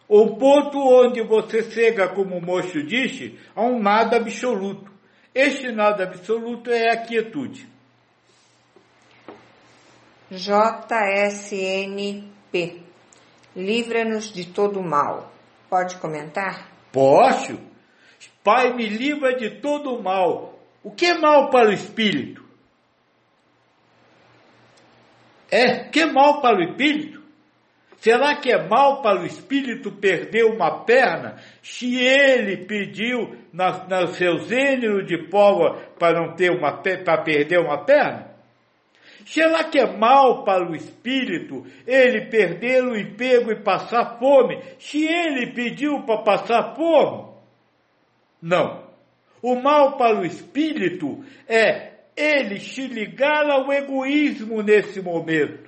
O ponto onde você chega, como o moço disse, a um nada absoluto. Este nada absoluto é a quietude. JSN P. Livra-nos de todo mal. Pode comentar? Posso. Pai, me livra de todo mal. O que é mal para o espírito? É, que é mal para o espírito? Será que é mal para o espírito perder uma perna se ele pediu no seu gênero de povo para não ter uma para perder uma perna? Será que é mal para o espírito ele perder o emprego e passar fome, se ele pediu para passar fome? Não. O mal para o espírito é ele se ligar ao egoísmo nesse momento.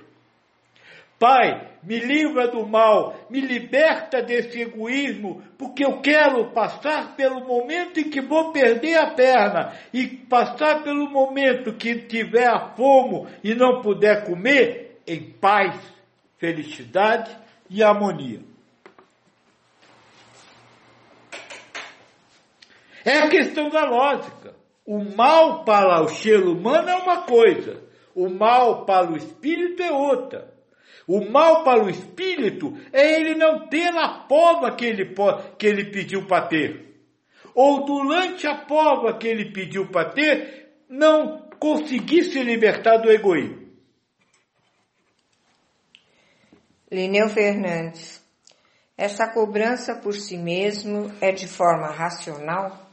Pai, me livra do mal, me liberta desse egoísmo, porque eu quero passar pelo momento em que vou perder a perna e passar pelo momento que tiver a fome e não puder comer em paz, felicidade e harmonia. É a questão da lógica. O mal para o ser humano é uma coisa, o mal para o espírito é outra. O mal para o espírito é ele não ter a prova que ele, que ele pediu para ter. Ou durante a prova que ele pediu para ter, não conseguir se libertar do egoísmo. Lineu Fernandes. Essa cobrança por si mesmo é de forma racional?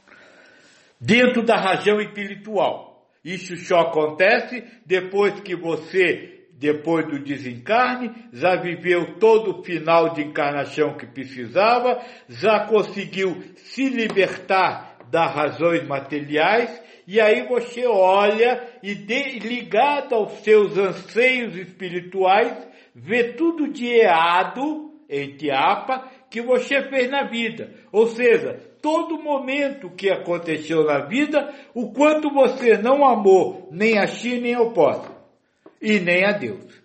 Dentro da razão espiritual. Isso só acontece depois que você depois do desencarne, já viveu todo o final de encarnação que precisava, já conseguiu se libertar das razões materiais, e aí você olha e de, ligado aos seus anseios espirituais, vê tudo de errado, entre apa, que você fez na vida. Ou seja, todo momento que aconteceu na vida, o quanto você não amou nem a si nem ao posse e nem a Deus.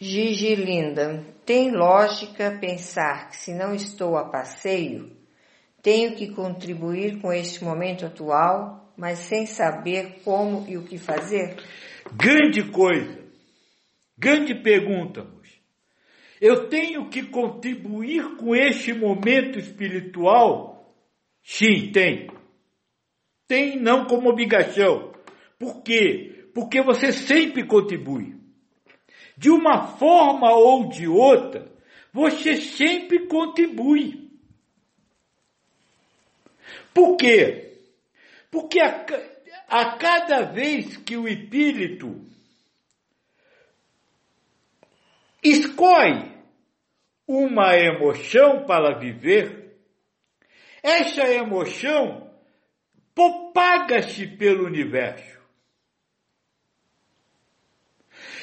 Gigi Linda, tem lógica pensar que se não estou a passeio, tenho que contribuir com este momento atual, mas sem saber como e o que fazer? Grande coisa, grande pergunta, moça. Eu tenho que contribuir com este momento espiritual? Sim, tem. Tem não como obrigação. Por quê? porque você sempre contribui. De uma forma ou de outra, você sempre contribui. Por quê? Porque a, a cada vez que o espírito escolhe uma emoção para viver, essa emoção propaga-se pelo universo.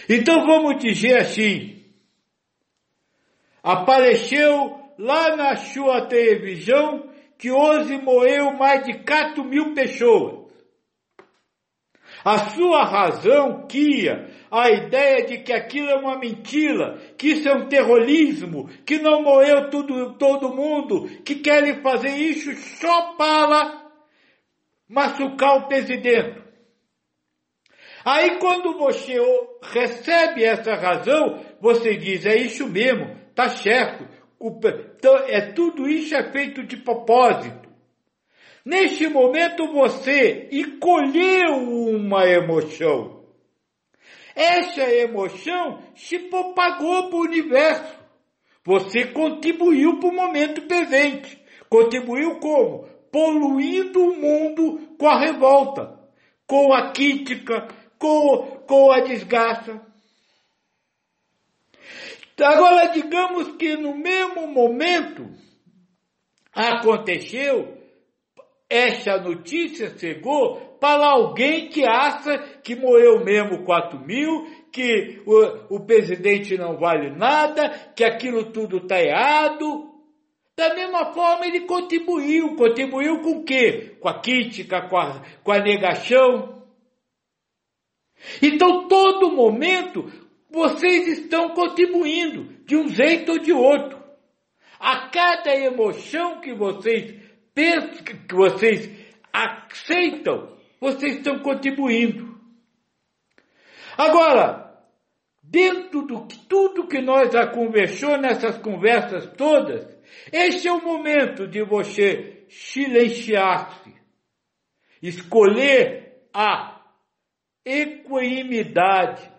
Então vamos dizer assim: apareceu lá na sua televisão que hoje morreu mais de 4 mil pessoas. A sua razão quia a ideia de que aquilo é uma mentira, que isso é um terrorismo, que não morreu tudo, todo mundo, que querem fazer isso só para machucar o presidente. Aí quando você recebe essa razão, você diz, é isso mesmo, tá certo. Então, é tudo isso é feito de propósito. Neste momento você escolheu uma emoção. Essa emoção se propagou para o universo. Você contribuiu para o momento presente. Contribuiu como? Poluindo o mundo com a revolta, com a crítica, com, com a desgraça. Agora, digamos que no mesmo momento aconteceu, essa notícia chegou para alguém que acha que morreu mesmo 4 mil, que o, o presidente não vale nada, que aquilo tudo está errado. Da mesma forma ele contribuiu. Contribuiu com o quê? Com a crítica, com a, com a negação. Então, todo momento, vocês estão contribuindo, de um jeito ou de outro. A cada emoção que vocês pensam, que vocês aceitam, vocês estão contribuindo. Agora, dentro do tudo que nós já conversou nessas conversas todas, este é o momento de você silenciar-se, escolher a equanimidade.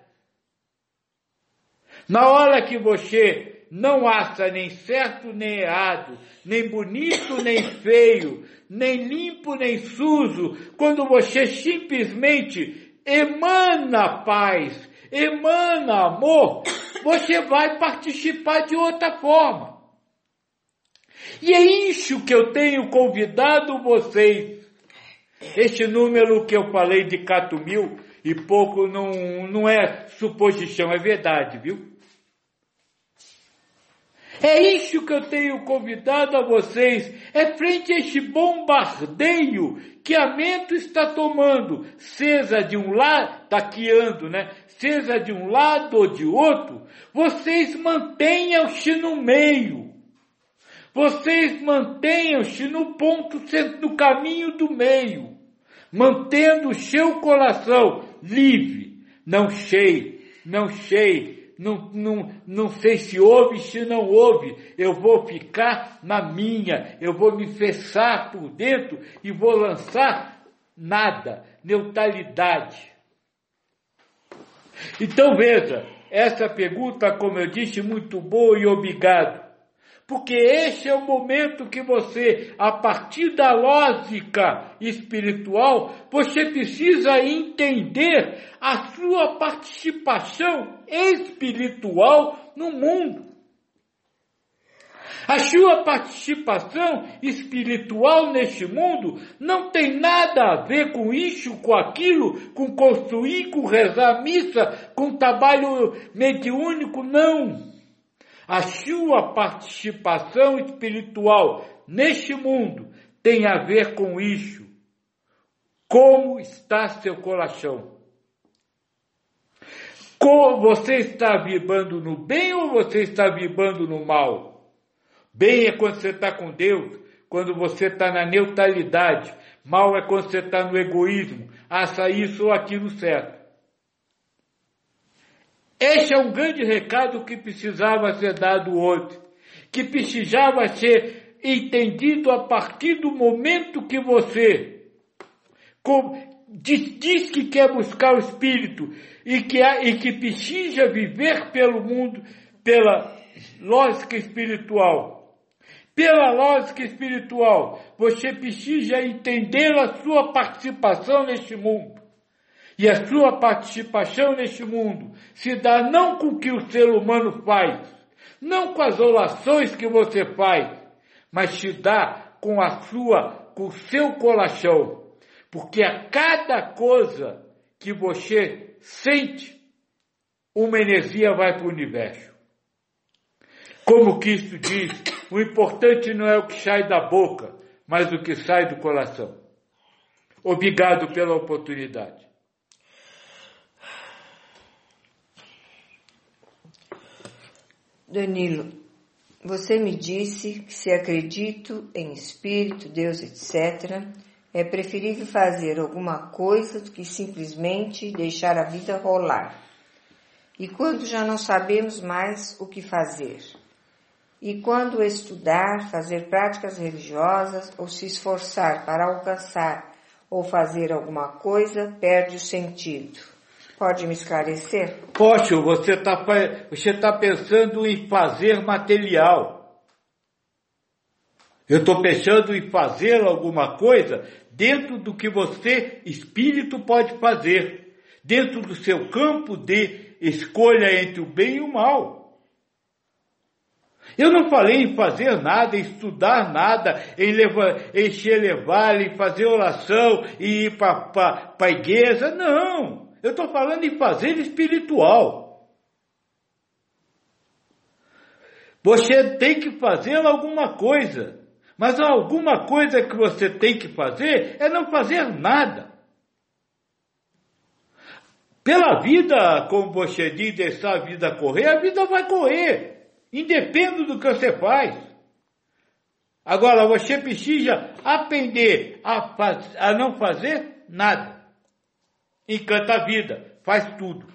Na hora que você não acha nem certo nem errado, nem bonito nem feio, nem limpo nem sujo, quando você simplesmente emana paz, emana amor, você vai participar de outra forma. E é isso que eu tenho convidado vocês. Este número que eu falei de 4 mil e pouco não, não é suposição, é verdade, viu? É isso que eu tenho convidado a vocês, é frente a este bombardeio que a mente está tomando, seja de um lado, taqueando, né? Seja de um lado ou de outro, vocês mantenham-se no meio. vocês mantenham-se no ponto, no caminho do meio, mantendo o seu coração livre, não cheio, não cheio, não, não, não sei se ouve, se não ouve, eu vou ficar na minha, eu vou me fechar por dentro e vou lançar nada, neutralidade. Então veja, essa pergunta, como eu disse, muito boa e obrigado. Porque este é o momento que você, a partir da lógica espiritual, você precisa entender a sua participação espiritual no mundo. A sua participação espiritual neste mundo não tem nada a ver com isso, com aquilo, com construir, com rezar missa, com trabalho mediúnico, não. A sua participação espiritual neste mundo tem a ver com isso. Como está seu coração? Você está vibrando no bem ou você está vibrando no mal? Bem é quando você está com Deus, quando você está na neutralidade. Mal é quando você está no egoísmo. Acha isso ou aquilo certo. Este é um grande recado que precisava ser dado hoje, que precisava ser entendido a partir do momento que você diz, diz que quer buscar o Espírito e que, e que precisa viver pelo mundo pela lógica espiritual. Pela lógica espiritual, você precisa entender a sua participação neste mundo. E a sua participação neste mundo se dá não com o que o ser humano faz, não com as orações que você faz, mas se dá com a sua, com o seu coração. Porque a cada coisa que você sente, uma energia vai para o universo. Como Cristo diz, o importante não é o que sai da boca, mas o que sai do coração. Obrigado pela oportunidade. Danilo, você me disse que se acredito em espírito, Deus, etc., é preferível fazer alguma coisa do que simplesmente deixar a vida rolar. E quando já não sabemos mais o que fazer? E quando estudar, fazer práticas religiosas ou se esforçar para alcançar ou fazer alguma coisa, perde o sentido. Pode me esclarecer? Poxa, você está você tá pensando em fazer material. Eu estou pensando em fazer alguma coisa dentro do que você, espírito, pode fazer. Dentro do seu campo de escolha entre o bem e o mal. Eu não falei em fazer nada, em estudar nada, em levar, encher levar, em fazer oração e ir para a igreja. Não. Eu estou falando em fazer espiritual. Você tem que fazer alguma coisa. Mas alguma coisa que você tem que fazer é não fazer nada. Pela vida, como você diz, deixar a vida correr, a vida vai correr. Independe do que você faz. Agora, você precisa aprender a, faz, a não fazer nada encanta a vida, faz tudo.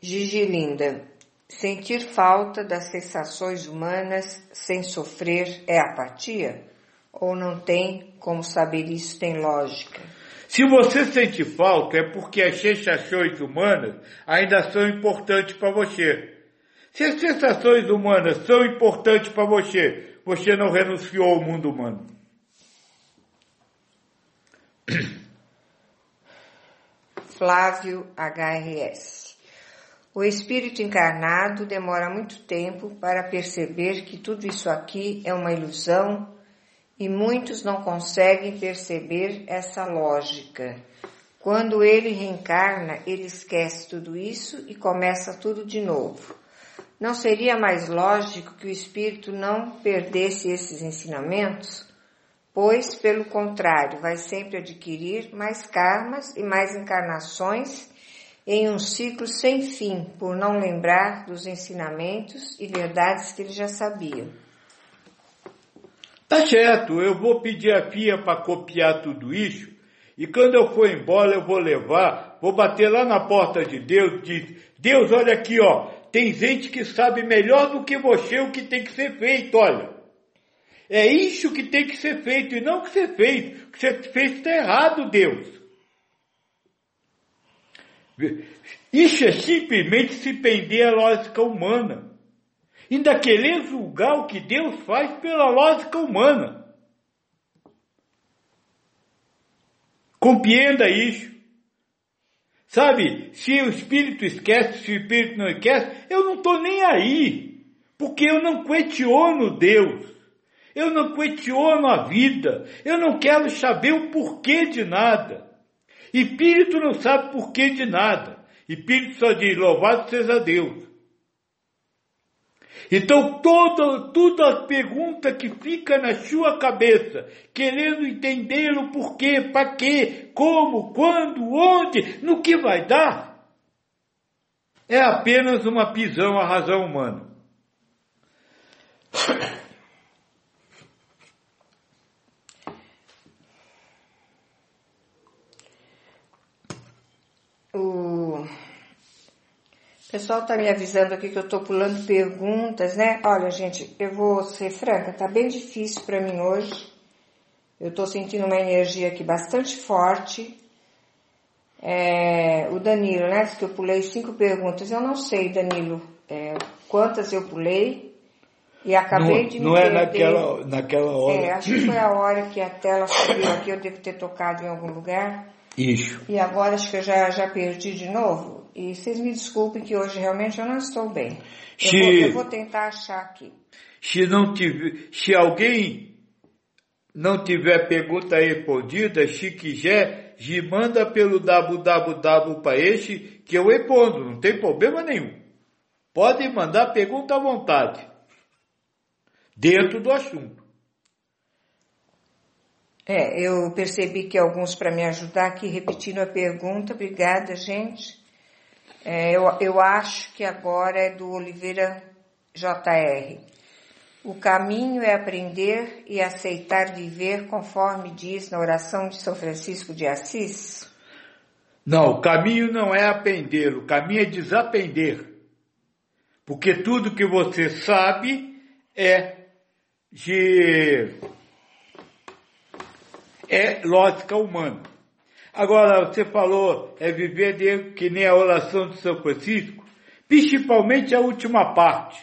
Gigi Linda, sentir falta das sensações humanas sem sofrer é apatia? Ou não tem como saber isso tem lógica? Se você sente falta, é porque as sensações humanas ainda são importantes para você. Se as sensações humanas são importantes para você, você não renunciou ao mundo humano. Flávio HRS. O espírito encarnado demora muito tempo para perceber que tudo isso aqui é uma ilusão e muitos não conseguem perceber essa lógica. Quando ele reencarna, ele esquece tudo isso e começa tudo de novo. Não seria mais lógico que o espírito não perdesse esses ensinamentos? Pois, pelo contrário, vai sempre adquirir mais karmas e mais encarnações em um ciclo sem fim, por não lembrar dos ensinamentos e verdades que ele já sabia. Tá certo, eu vou pedir a Pia para copiar tudo isso e quando eu for embora eu vou levar, vou bater lá na porta de Deus, diz, Deus, olha aqui, ó, tem gente que sabe melhor do que você o que tem que ser feito, olha. É isso que tem que ser feito e não o que ser feito. O que você fez está errado, Deus. Isso é simplesmente se prender à lógica humana. Ainda querer julgar o que Deus faz pela lógica humana. Compreenda isso. Sabe, se o espírito esquece, se o espírito não esquece, eu não estou nem aí. Porque eu não questiono Deus. Eu não questiono a vida. Eu não quero saber o porquê de nada. Espírito não sabe porquê de nada. Espírito só diz, louvado seja Deus. Então toda, toda a pergunta que fica na sua cabeça, querendo entender o porquê, para quê, como, quando, onde, no que vai dar, é apenas uma pisão à razão humana. O pessoal está me avisando aqui que eu estou pulando perguntas, né? Olha, gente, eu vou ser franca, tá bem difícil para mim hoje. Eu estou sentindo uma energia aqui bastante forte. É, o Danilo, né? Diz que eu pulei cinco perguntas. Eu não sei, Danilo, é, quantas eu pulei. E acabei não, de me Não é naquela, naquela hora. É, acho que foi a hora que a tela subiu aqui, eu devo ter tocado em algum lugar. Isso. E agora acho que eu já, já perdi de novo. E vocês me desculpem que hoje realmente eu não estou bem. Eu, se, vou, eu vou, tentar achar aqui. Se, não tiver, se alguém não tiver pergunta respondida, se quiser, me manda pelo www para este que eu respondo, não tem problema nenhum. Pode mandar pergunta à vontade, dentro do assunto. É, eu percebi que alguns para me ajudar aqui repetindo a pergunta. Obrigada, gente. É, eu, eu acho que agora é do Oliveira JR. O caminho é aprender e aceitar viver conforme diz na oração de São Francisco de Assis? Não, o caminho não é aprender, o caminho é desaprender. Porque tudo que você sabe é de é lógica humana. Agora, você falou, é viver de, que nem a oração de São Francisco, principalmente a última parte,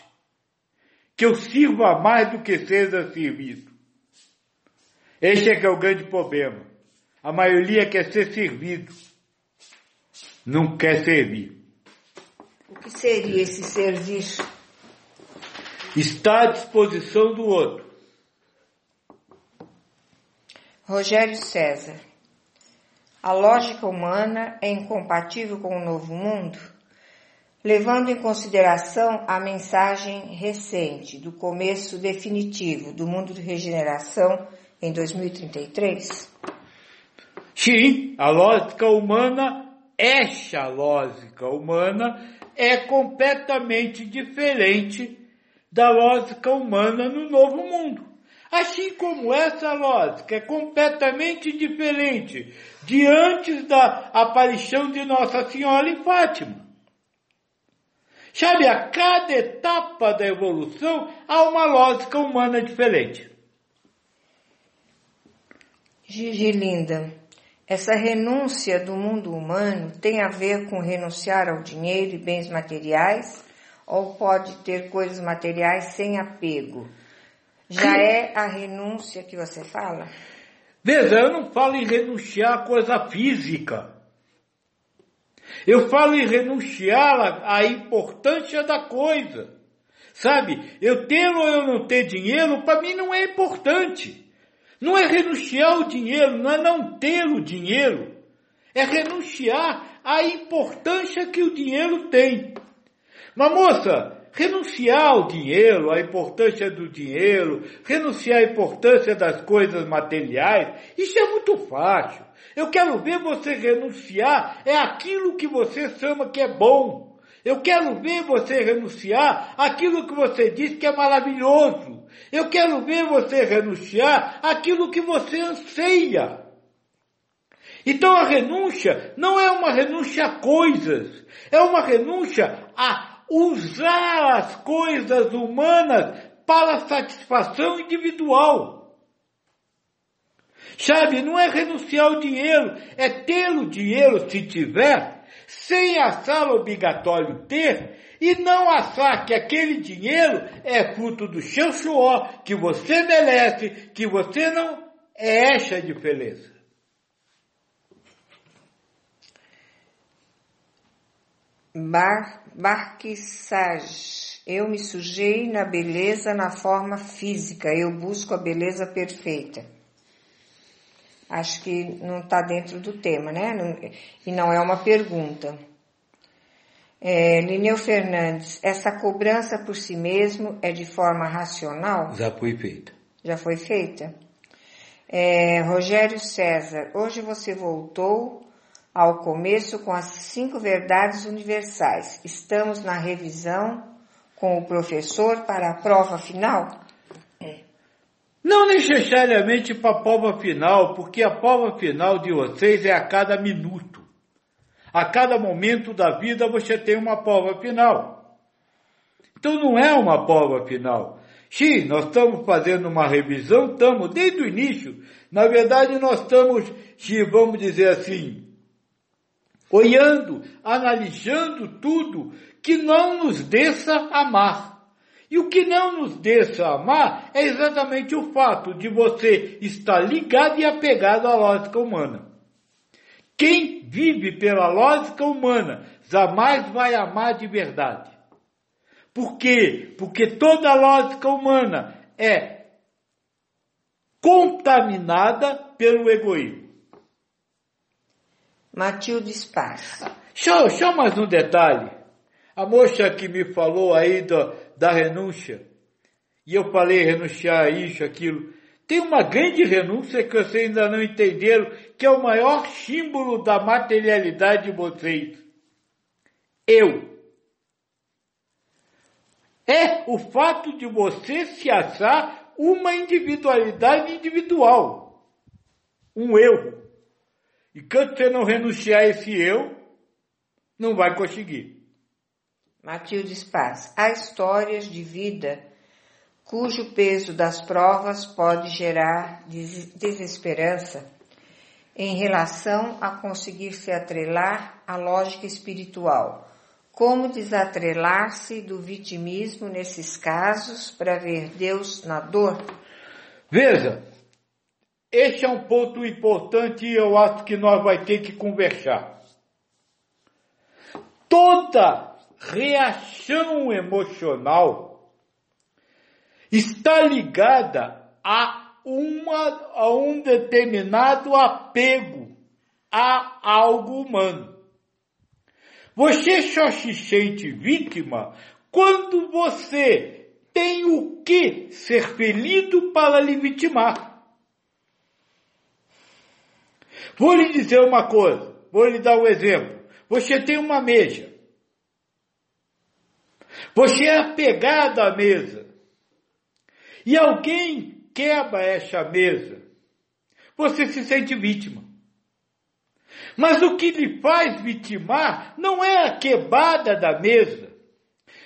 que eu sirva mais do que seja servido. Esse é que é o grande problema. A maioria quer ser servido, não quer servir. O que seria esse serviço? Está à disposição do outro. Rogério César. A lógica humana é incompatível com o novo mundo? Levando em consideração a mensagem recente do começo definitivo do mundo de regeneração em 2033? Sim, a lógica humana, esta lógica humana, é completamente diferente da lógica humana no novo mundo. Assim como essa lógica é completamente diferente de antes da aparição de Nossa Senhora em Fátima. Sabe, a cada etapa da evolução há uma lógica humana diferente. Gigi Linda, essa renúncia do mundo humano tem a ver com renunciar ao dinheiro e bens materiais ou pode ter coisas materiais sem apego? Já é a renúncia que você fala? Veja, eu não falo em renunciar a coisa física. Eu falo em renunciar à importância da coisa. Sabe, eu ter ou eu não ter dinheiro, para mim não é importante. Não é renunciar ao dinheiro, não é não ter o dinheiro. É renunciar à importância que o dinheiro tem. Mas moça, renunciar ao dinheiro, à importância do dinheiro, renunciar à importância das coisas materiais, isso é muito fácil. Eu quero ver você renunciar é aquilo que você chama que é bom. Eu quero ver você renunciar aquilo que você diz que é maravilhoso. Eu quero ver você renunciar aquilo que você anseia. Então a renúncia não é uma renúncia a coisas, é uma renúncia a usar as coisas humanas para satisfação individual. Sabe, não é renunciar ao dinheiro, é ter o dinheiro se tiver, sem achar obrigatório ter, e não achar que aquele dinheiro é fruto do seu suor, que você merece, que você não é essa a diferença. Bar, barquissage. Eu me sujei na beleza, na forma física. Eu busco a beleza perfeita acho que não está dentro do tema, né? e não é uma pergunta. É, Lineu Fernandes, essa cobrança por si mesmo é de forma racional? Já foi feita. Já foi feita? É, Rogério César, hoje você voltou ao começo com as cinco verdades universais. Estamos na revisão com o professor para a prova final? Não necessariamente para a prova final, porque a prova final de vocês é a cada minuto. A cada momento da vida você tem uma prova final. Então não é uma prova final. Sim, nós estamos fazendo uma revisão, estamos desde o início. Na verdade, nós estamos, vamos dizer assim, olhando, analisando tudo que não nos deixa amar. E o que não nos deixa amar é exatamente o fato de você estar ligado e apegado à lógica humana. Quem vive pela lógica humana jamais vai amar de verdade. Por quê? Porque toda lógica humana é contaminada pelo egoísmo. Matilde Spars. Só, só mais um detalhe. A moça que me falou aí do, da renúncia. E eu falei renunciar a isso, aquilo. Tem uma grande renúncia que vocês ainda não entenderam, que é o maior símbolo da materialidade de vocês. Eu. É o fato de você se achar uma individualidade individual. Um eu. E quando você não renunciar a esse eu, não vai conseguir. Matilde Spaz. Há histórias de vida cujo peso das provas pode gerar desesperança em relação a conseguir se atrelar à lógica espiritual. Como desatrelar-se do vitimismo nesses casos para ver Deus na dor? Veja, este é um ponto importante e eu acho que nós vai ter que conversar. Toda reação emocional está ligada a, uma, a um determinado apego a algo humano. Você só se sente vítima quando você tem o que ser ferido para lhe vitimar. Vou lhe dizer uma coisa, vou lhe dar um exemplo. Você tem uma mesa. Você é apegado à mesa. E alguém quebra essa mesa. Você se sente vítima. Mas o que lhe faz vitimar não é a quebrada da mesa,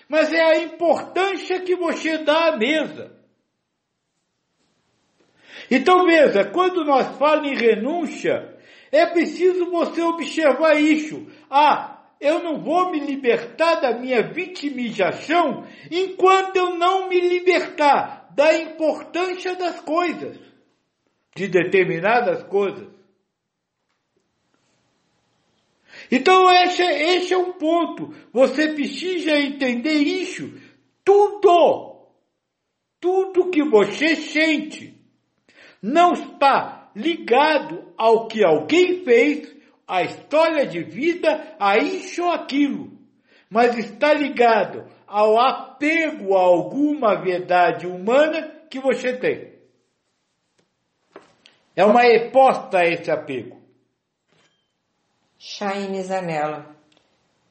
mas é a importância que você dá à mesa. Então veja, quando nós falamos em renúncia, é preciso você observar isso. Ah, eu não vou me libertar da minha vitimização enquanto eu não me libertar da importância das coisas, de determinadas coisas. Então esse, esse é um ponto. Você precisa entender isso. Tudo, tudo que você sente não está ligado ao que alguém fez a história de vida a isso ou aquilo, mas está ligado ao apego a alguma verdade humana que você tem. É uma resposta a esse apego. Shaine Zanella.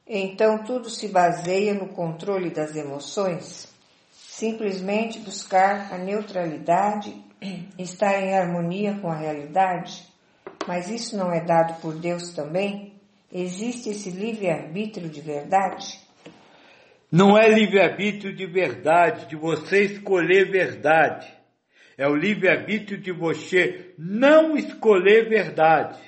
Então tudo se baseia no controle das emoções? Simplesmente buscar a neutralidade, estar em harmonia com a realidade? Mas isso não é dado por Deus também? Existe esse livre-arbítrio de verdade? Não é livre-arbítrio de verdade, de você escolher verdade. É o livre-arbítrio de você não escolher verdade.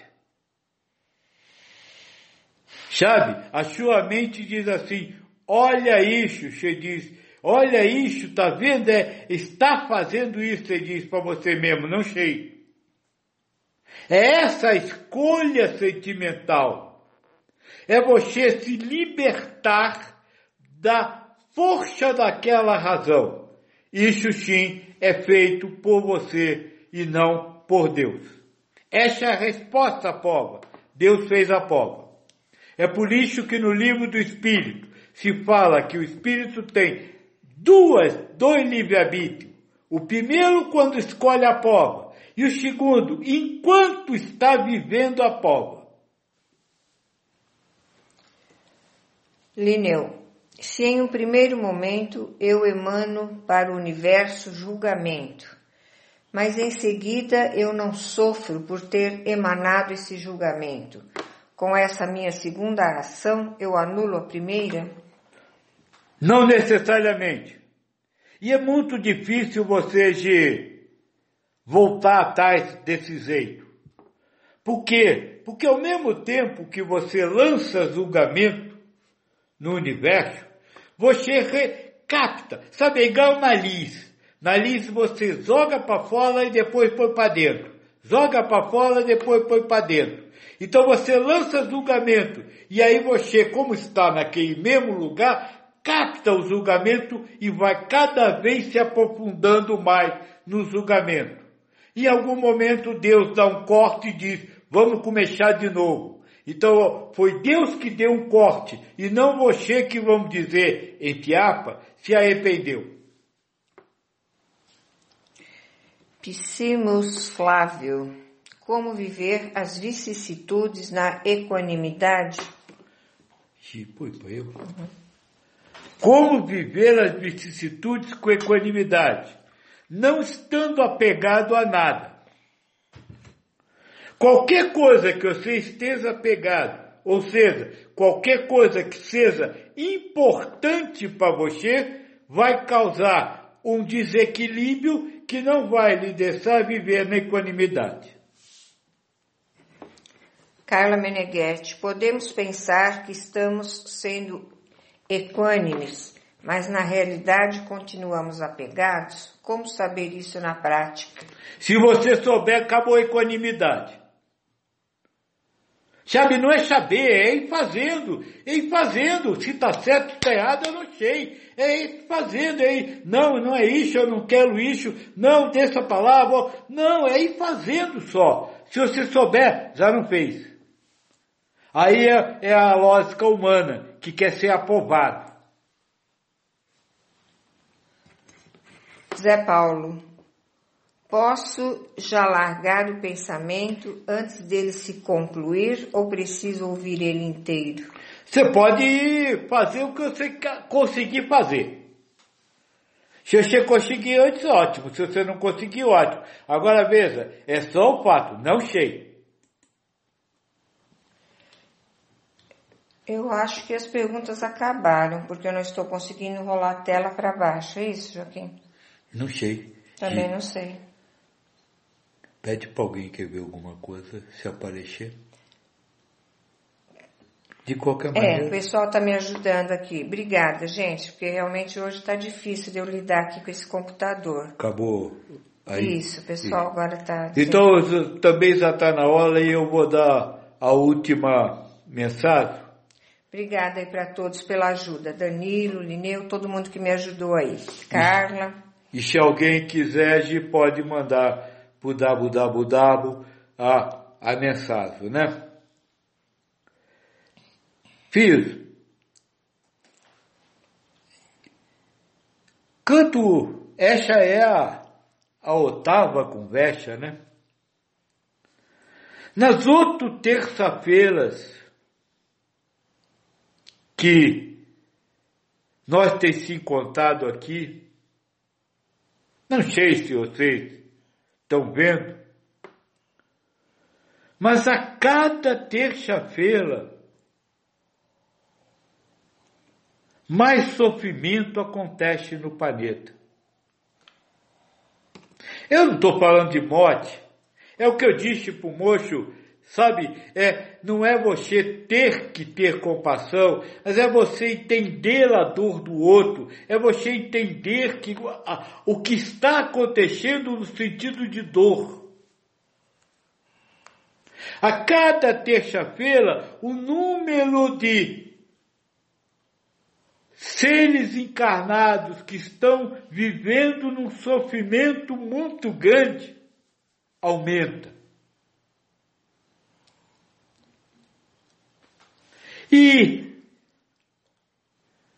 Sabe? A sua mente diz assim: olha isso, você diz, olha isso, tá vendo? É, está fazendo isso, você diz para você mesmo, não sei. É essa escolha sentimental. É você se libertar da força daquela razão. Isso sim é feito por você e não por Deus. Essa é a resposta, prova. Deus fez a prova. É por isso que no livro do Espírito se fala que o Espírito tem duas, dois livre-arbítrios. O primeiro quando escolhe a prova e o segundo enquanto está vivendo a prova. Lineu, se em um primeiro momento eu emano para o universo julgamento, mas em seguida eu não sofro por ter emanado esse julgamento, com essa minha segunda ação, eu anulo a primeira? Não necessariamente. E é muito difícil você de voltar atrás desse jeito. Por quê? Porque ao mesmo tempo que você lança julgamento no universo, você recapta. Sabe, é igual nariz. Nariz você joga para fora e depois põe para dentro. Joga para fora e depois põe para dentro. Então você lança julgamento e aí você, como está naquele mesmo lugar, capta o julgamento e vai cada vez se aprofundando mais no julgamento. Em algum momento Deus dá um corte e diz, vamos começar de novo. Então foi Deus que deu um corte e não você que, vamos dizer, em Piapa, se arrependeu. Psimus Flávio como viver as vicissitudes na equanimidade? Como viver as vicissitudes com equanimidade? Não estando apegado a nada. Qualquer coisa que você esteja apegado, ou seja, qualquer coisa que seja importante para você, vai causar um desequilíbrio que não vai lhe deixar viver na equanimidade. Carla Meneghetti, podemos pensar que estamos sendo equânimes, mas na realidade continuamos apegados? Como saber isso na prática? Se você souber, acabou a equanimidade. Sabe, não é saber, é ir fazendo, é ir fazendo. Se está certo, está errado, eu não sei. É ir fazendo, é ir, não, não é isso, eu não quero isso, não, deixa a palavra. Não, é ir fazendo só. Se você souber, já não fez. Aí é, é a lógica humana que quer ser aprovado. Zé Paulo, posso já largar o pensamento antes dele se concluir ou preciso ouvir ele inteiro? Você pode fazer o que você conseguir fazer. Se você conseguir antes, ótimo. Se você não conseguir, ótimo. Agora veja, é só o fato, não sei. Eu acho que as perguntas acabaram, porque eu não estou conseguindo rolar a tela para baixo. É isso, Joaquim? Não sei. Também não sei. Pede para alguém que ver alguma coisa, se aparecer. De qualquer maneira. É, o pessoal está me ajudando aqui. Obrigada, gente, porque realmente hoje está difícil de eu lidar aqui com esse computador. Acabou aí? Isso, o pessoal agora está. Então também já está na hora e eu vou dar a última mensagem. Obrigada aí para todos pela ajuda. Danilo, Lineu, todo mundo que me ajudou aí. Carla. E se alguém quiser, pode mandar pro www a, a mensagem, né? Fiz. Canto, esta é a, a oitava conversa, né? Nas outras terça-feiras que nós temos se encontrado aqui, não sei se vocês estão vendo, mas a cada terça-feira, mais sofrimento acontece no planeta. Eu não estou falando de morte, é o que eu disse para o moço, sabe? É, não é você ter que ter compassão, mas é você entender a dor do outro, é você entender que a, o que está acontecendo no sentido de dor. A cada terça-feira, o número de seres encarnados que estão vivendo num sofrimento muito grande aumenta. E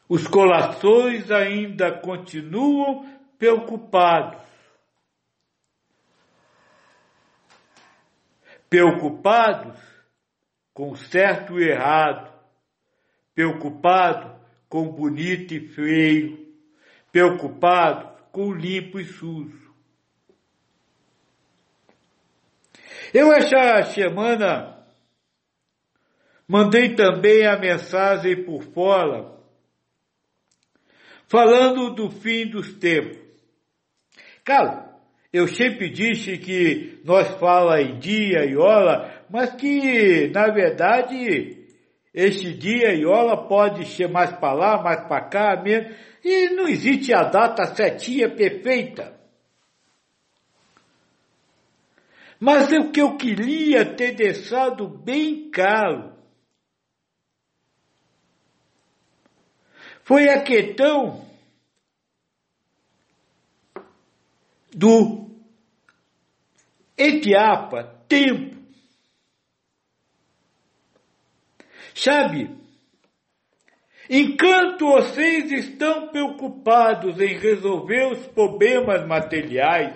os corações ainda continuam preocupados. Preocupados com certo e errado, preocupado com bonito e feio, preocupado com limpo e sujo. Eu essa semana mandei também a mensagem por fora, falando do fim dos tempos. Cara, eu sempre disse que nós fala em dia e hora, mas que, na verdade, este dia e hora pode ser mais para lá, mais para cá mesmo, e não existe a data certinha, perfeita. Mas o que eu queria ter deixado bem claro foi a questão do Etiapa, tempo. Sabe, enquanto vocês estão preocupados em resolver os problemas materiais,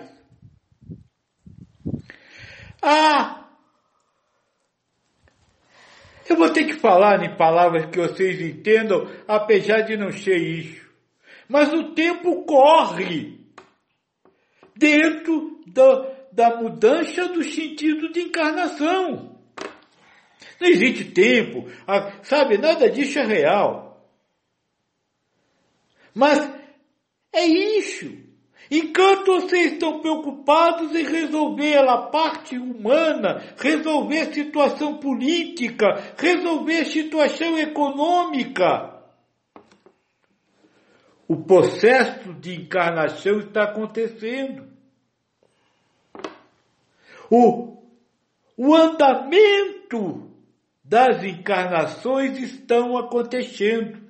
ah, eu vou ter que falar em palavras que vocês entendam, apesar de não ser isso. Mas o tempo corre dentro da, da mudança do sentido de encarnação. Não existe tempo, sabe? Nada disso é real. Mas é isso. Enquanto vocês estão preocupados em resolver a parte humana, resolver situação política, resolver situação econômica, o processo de encarnação está acontecendo. O, o andamento das encarnações estão acontecendo.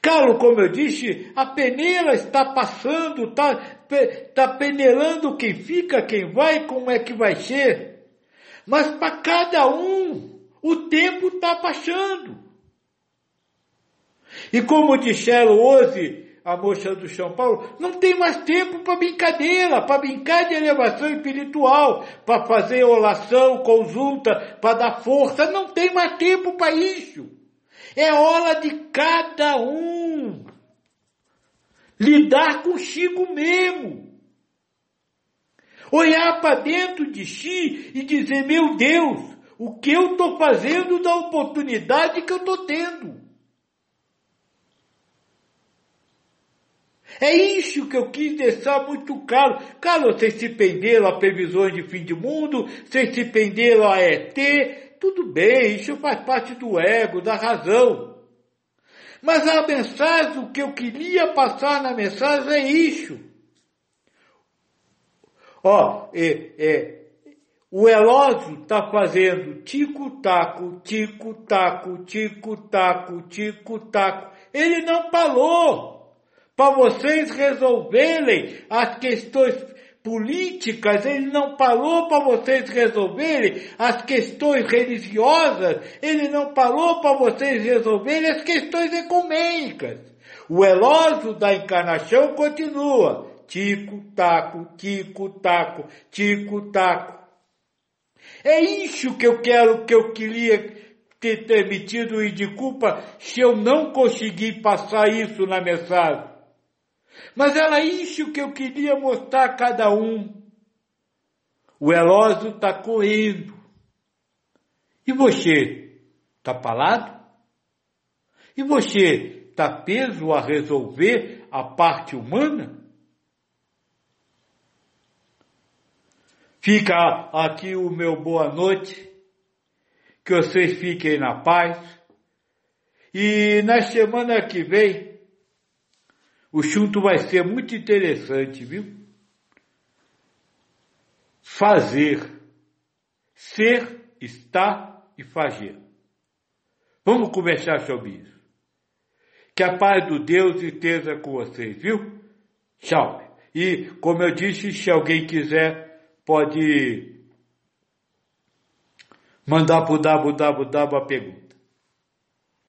Carlos, como eu disse, a peneira está passando, está tá penelando quem fica, quem vai, como é que vai ser. Mas para cada um, o tempo está passando. E como disseram hoje a moça do São Paulo, não tem mais tempo para brincadeira, para brincar de elevação espiritual, para fazer oração, consulta, para dar força, não tem mais tempo para isso. É hora de cada um lidar consigo mesmo. Olhar para dentro de si e dizer, meu Deus, o que eu estou fazendo da oportunidade que eu estou tendo? É isso que eu quis deixar muito claro. Claro, vocês se penderam a previsões de fim de mundo, vocês se penderam a ET, tudo bem, isso faz parte do ego, da razão. Mas a mensagem, o que eu queria passar na mensagem é isso. Ó, é, é, o relógio está fazendo tico-taco, tico-taco, tico-taco, tico-taco. Ele não parou para vocês resolverem as questões políticas, ele não falou para vocês resolverem as questões religiosas, ele não falou para vocês resolverem as questões ecumênicas. O elógio da encarnação continua. Tico, taco, tico, taco, tico, taco. É isso que eu quero, que eu queria ter, metido e de culpa se eu não conseguir passar isso na mensagem. Mas era isso que eu queria mostrar a cada um. O relógio está correndo. E você está parado? E você está preso a resolver a parte humana? Fica aqui o meu boa noite, que vocês fiquem na paz. E na semana que vem, o chunto vai ser muito interessante, viu? Fazer, ser, estar e fazer. Vamos conversar sobre isso. Que a paz do Deus esteja com vocês, viu? Tchau. E, como eu disse, se alguém quiser pode mandar para o www a pergunta.